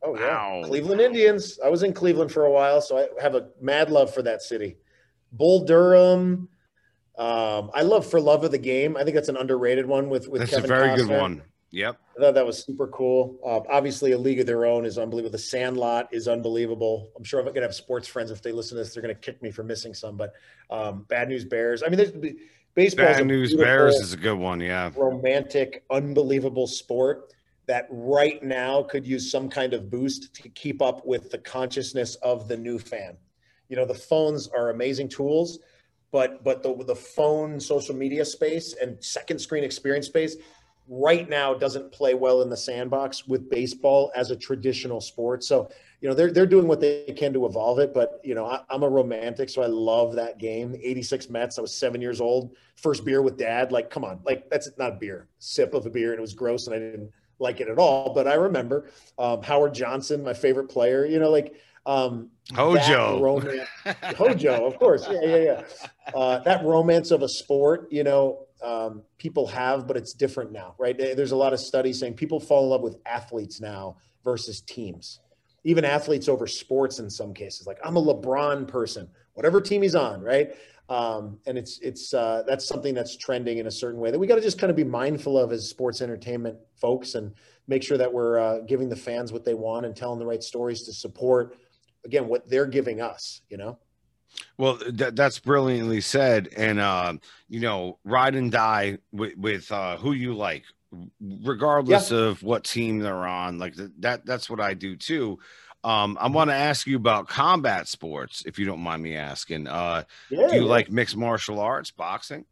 [SPEAKER 1] Oh wow. yeah, Cleveland Indians. I was in Cleveland for a while, so I have a mad love for that city. Bull Durham. Um, I love For Love of the Game. I think that's an underrated one with with
[SPEAKER 2] that's
[SPEAKER 1] Kevin
[SPEAKER 2] a very
[SPEAKER 1] Costner.
[SPEAKER 2] good one. Yep.
[SPEAKER 1] I thought that was super cool. Uh, obviously, a league of their own is unbelievable. The Sandlot is unbelievable. I'm sure I'm going to have sports friends if they listen to this, they're going to kick me for missing some. But um, Bad News Bears. I mean, there's baseball.
[SPEAKER 2] Bad News Bears is a good one. Yeah.
[SPEAKER 1] Romantic, unbelievable sport that right now could use some kind of boost to keep up with the consciousness of the new fan. You know, the phones are amazing tools, but but the the phone social media space and second screen experience space right now doesn't play well in the sandbox with baseball as a traditional sport. So, you know, they're, they're doing what they can to evolve it. But, you know, I, am a romantic, so I love that game. 86 Mets, I was seven years old, first beer with dad. Like, come on, like that's not a beer, sip of a beer. And it was gross and I didn't like it at all. But I remember um, Howard Johnson, my favorite player, you know, like, um,
[SPEAKER 2] Hojo,
[SPEAKER 1] romance, Hojo, of course, yeah, yeah, yeah. Uh, that romance of a sport, you know, um, people have, but it's different now, right? There's a lot of studies saying people fall in love with athletes now versus teams, even athletes over sports in some cases. Like I'm a LeBron person, whatever team he's on, right? Um, and it's it's uh, that's something that's trending in a certain way that we got to just kind of be mindful of as sports entertainment folks and make sure that we're uh, giving the fans what they want and telling the right stories to support again what they're giving us, you know.
[SPEAKER 2] Well, that, that's brilliantly said. And, uh, you know, ride and die with, with uh, who you like, regardless yeah. of what team they're on. Like that, that's what I do too. Um, I want to ask you about combat sports, if you don't mind me asking. Uh, yeah, do you yeah. like mixed martial arts, boxing?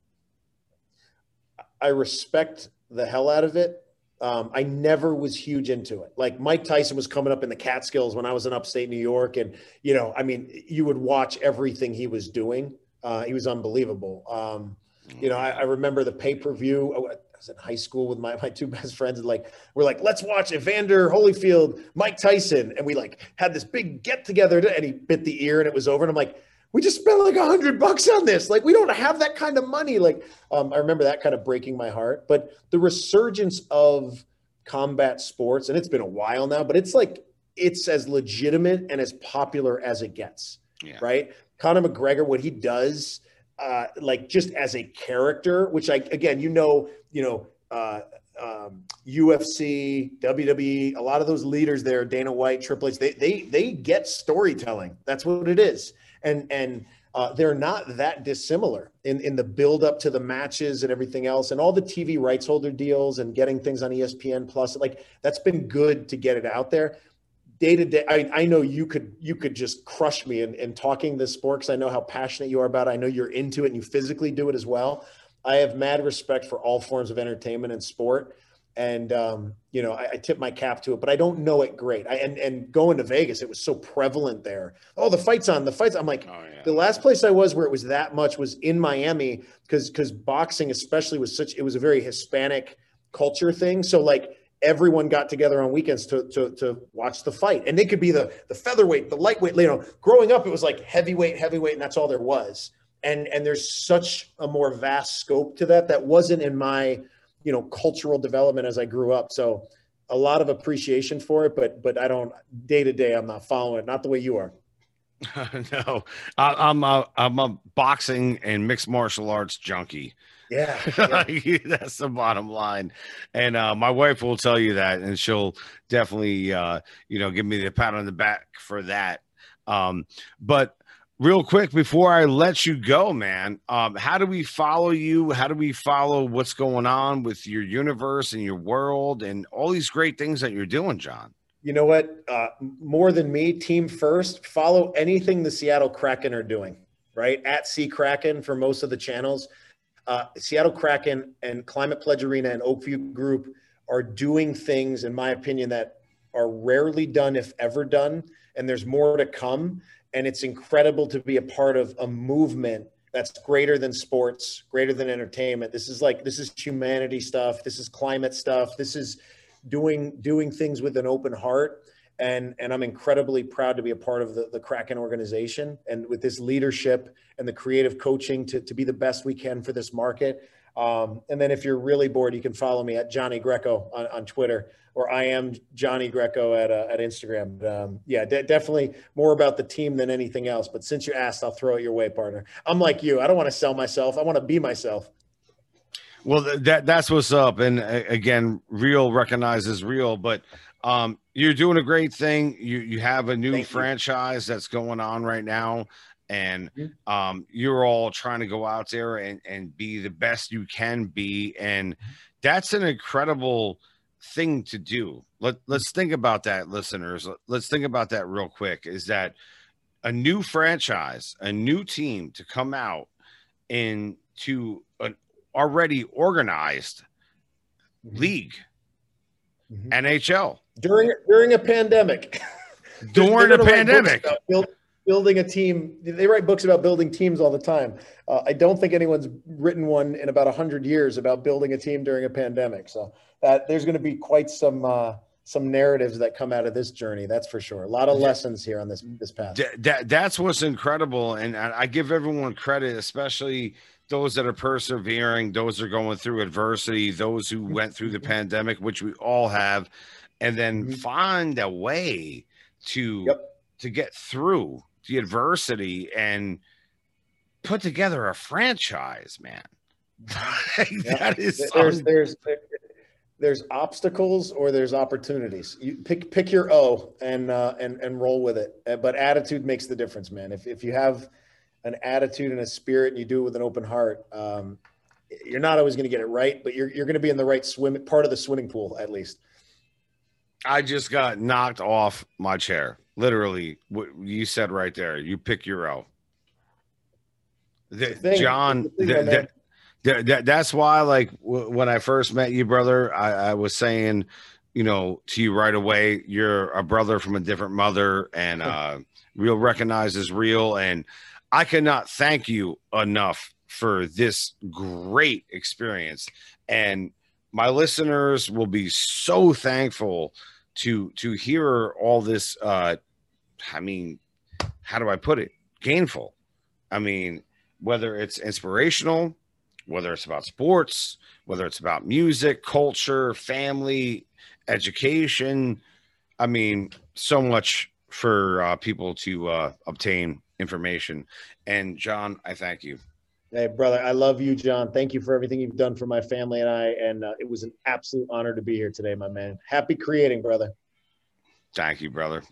[SPEAKER 1] I respect the hell out of it. Um, I never was huge into it. Like Mike Tyson was coming up in the Catskills when I was in upstate New York, and you know, I mean, you would watch everything he was doing. Uh, he was unbelievable. Um, you know, I, I remember the pay per view. I was in high school with my, [laughs] my two best friends, and like we're like, let's watch Evander Holyfield, Mike Tyson, and we like had this big get together, and he bit the ear, and it was over. And I'm like, we just spent like a hundred bucks on this. Like we don't have that kind of money. Like um, I remember that kind of breaking my heart. But the resurgence of combat sports, and it's been a while now, but it's like it's as legitimate and as popular as it gets. Yeah. Right? Conor McGregor, what he does, uh, like just as a character, which I again, you know, you know, uh, um, UFC, WWE, a lot of those leaders there, Dana White, Triple H, they they they get storytelling. That's what it is and and uh, they're not that dissimilar in, in the build up to the matches and everything else and all the TV rights holder deals and getting things on ESPN plus. Like that's been good to get it out there. Day to day I, I know you could you could just crush me in, in talking this sport because I know how passionate you are about it. I know you're into it and you physically do it as well. I have mad respect for all forms of entertainment and sport and um, you know I, I, tip my cap to it, but I don't know it great. I, and and going to Vegas, it was so prevalent there. Oh, the fights on the fights. I'm like, oh, yeah. the last place I was where it was that much was in Miami because because boxing especially was such it was a very Hispanic culture thing. So like everyone got together on weekends to, to, to watch the fight, and it could be the the featherweight, the lightweight. You know, growing up, it was like heavyweight, heavyweight, and that's all there was. And and there's such a more vast scope to that that wasn't in my you know cultural development as I grew up. So a lot of appreciation for it, but but I don't day to day. I'm not following it, not the way you are. [laughs]
[SPEAKER 2] no, I, am a I'm a boxing and mixed martial arts junkie.
[SPEAKER 1] Yeah,
[SPEAKER 2] yeah. [laughs] that's the bottom line. And uh, my wife will tell you that, and she'll definitely, uh, you know, give me the pat on the back for that. Um, but real quick before I let you go, man, um, how do we follow you? How do we follow what's going on with your universe and your world and all these great things that you're doing, John?
[SPEAKER 1] You know what? Uh, more than me, team first, follow anything the Seattle Kraken are doing, right? At Sea Kraken for most of the channels. Uh, Seattle Kraken and Climate Pledge Arena and Oakview Group are doing things, in my opinion, that are rarely done, if ever done. And there's more to come and it's incredible to be a part of a movement that's greater than sports, greater than entertainment. This is like this is humanity stuff. This is climate stuff. This is doing doing things with an open heart. And and I'm incredibly proud to be a part of the, the Kraken organization and with this leadership and the creative coaching to, to be the best we can for this market. Um, and then if you're really bored, you can follow me at Johnny Greco on, on Twitter or I am Johnny Greco at, uh, at Instagram. Um, yeah, de- definitely more about the team than anything else. But since you asked, I'll throw it your way, partner. I'm like you. I don't want to sell myself. I want to be myself.
[SPEAKER 2] Well, that that's what's up. And again, real recognizes real, but um, you're doing a great thing. You you have a new Thank franchise you. that's going on right now and mm-hmm. um, you're all trying to go out there and, and be the best you can be and mm-hmm. that's an incredible thing to do let, let's think about that listeners let's think about that real quick is that a new franchise a new team to come out into an already organized mm-hmm. league mm-hmm. nhl
[SPEAKER 1] during during a pandemic [laughs]
[SPEAKER 2] during a pandemic
[SPEAKER 1] building a team. They write books about building teams all the time. Uh, I don't think anyone's written one in about hundred years about building a team during a pandemic. So that there's going to be quite some uh, some narratives that come out of this journey. That's for sure. A lot of lessons here on this this path.
[SPEAKER 2] That, that's what's incredible, and I give everyone credit, especially those that are persevering, those that are going through adversity, those who mm-hmm. went through the pandemic, which we all have, and then mm-hmm. find a way to yep. to get through the adversity and put together a franchise, man. [laughs]
[SPEAKER 1] that is there's, there's there's obstacles or there's opportunities. You pick pick your O and uh, and and roll with it. Uh, but attitude makes the difference, man. If if you have an attitude and a spirit and you do it with an open heart, um, you're not always going to get it right, but you're you're going to be in the right swim part of the swimming pool at least.
[SPEAKER 2] I just got knocked off my chair. Literally, what you said right there. You pick your O. The, John, the, the, that, that's why, like, w- when I first met you, brother, I, I was saying, you know, to you right away, you're a brother from a different mother, and uh, real recognizes real. And I cannot thank you enough for this great experience. And my listeners will be so thankful to to hear all this. Uh, I mean, how do I put it? Gainful. I mean, whether it's inspirational, whether it's about sports, whether it's about music, culture, family, education. I mean, so much for uh, people to uh, obtain information. And John, I thank you.
[SPEAKER 1] Hey, brother, I love you, John. Thank you for everything you've done for my family and I. And uh, it was an absolute honor to be here today, my man. Happy creating, brother.
[SPEAKER 2] Thank you, brother.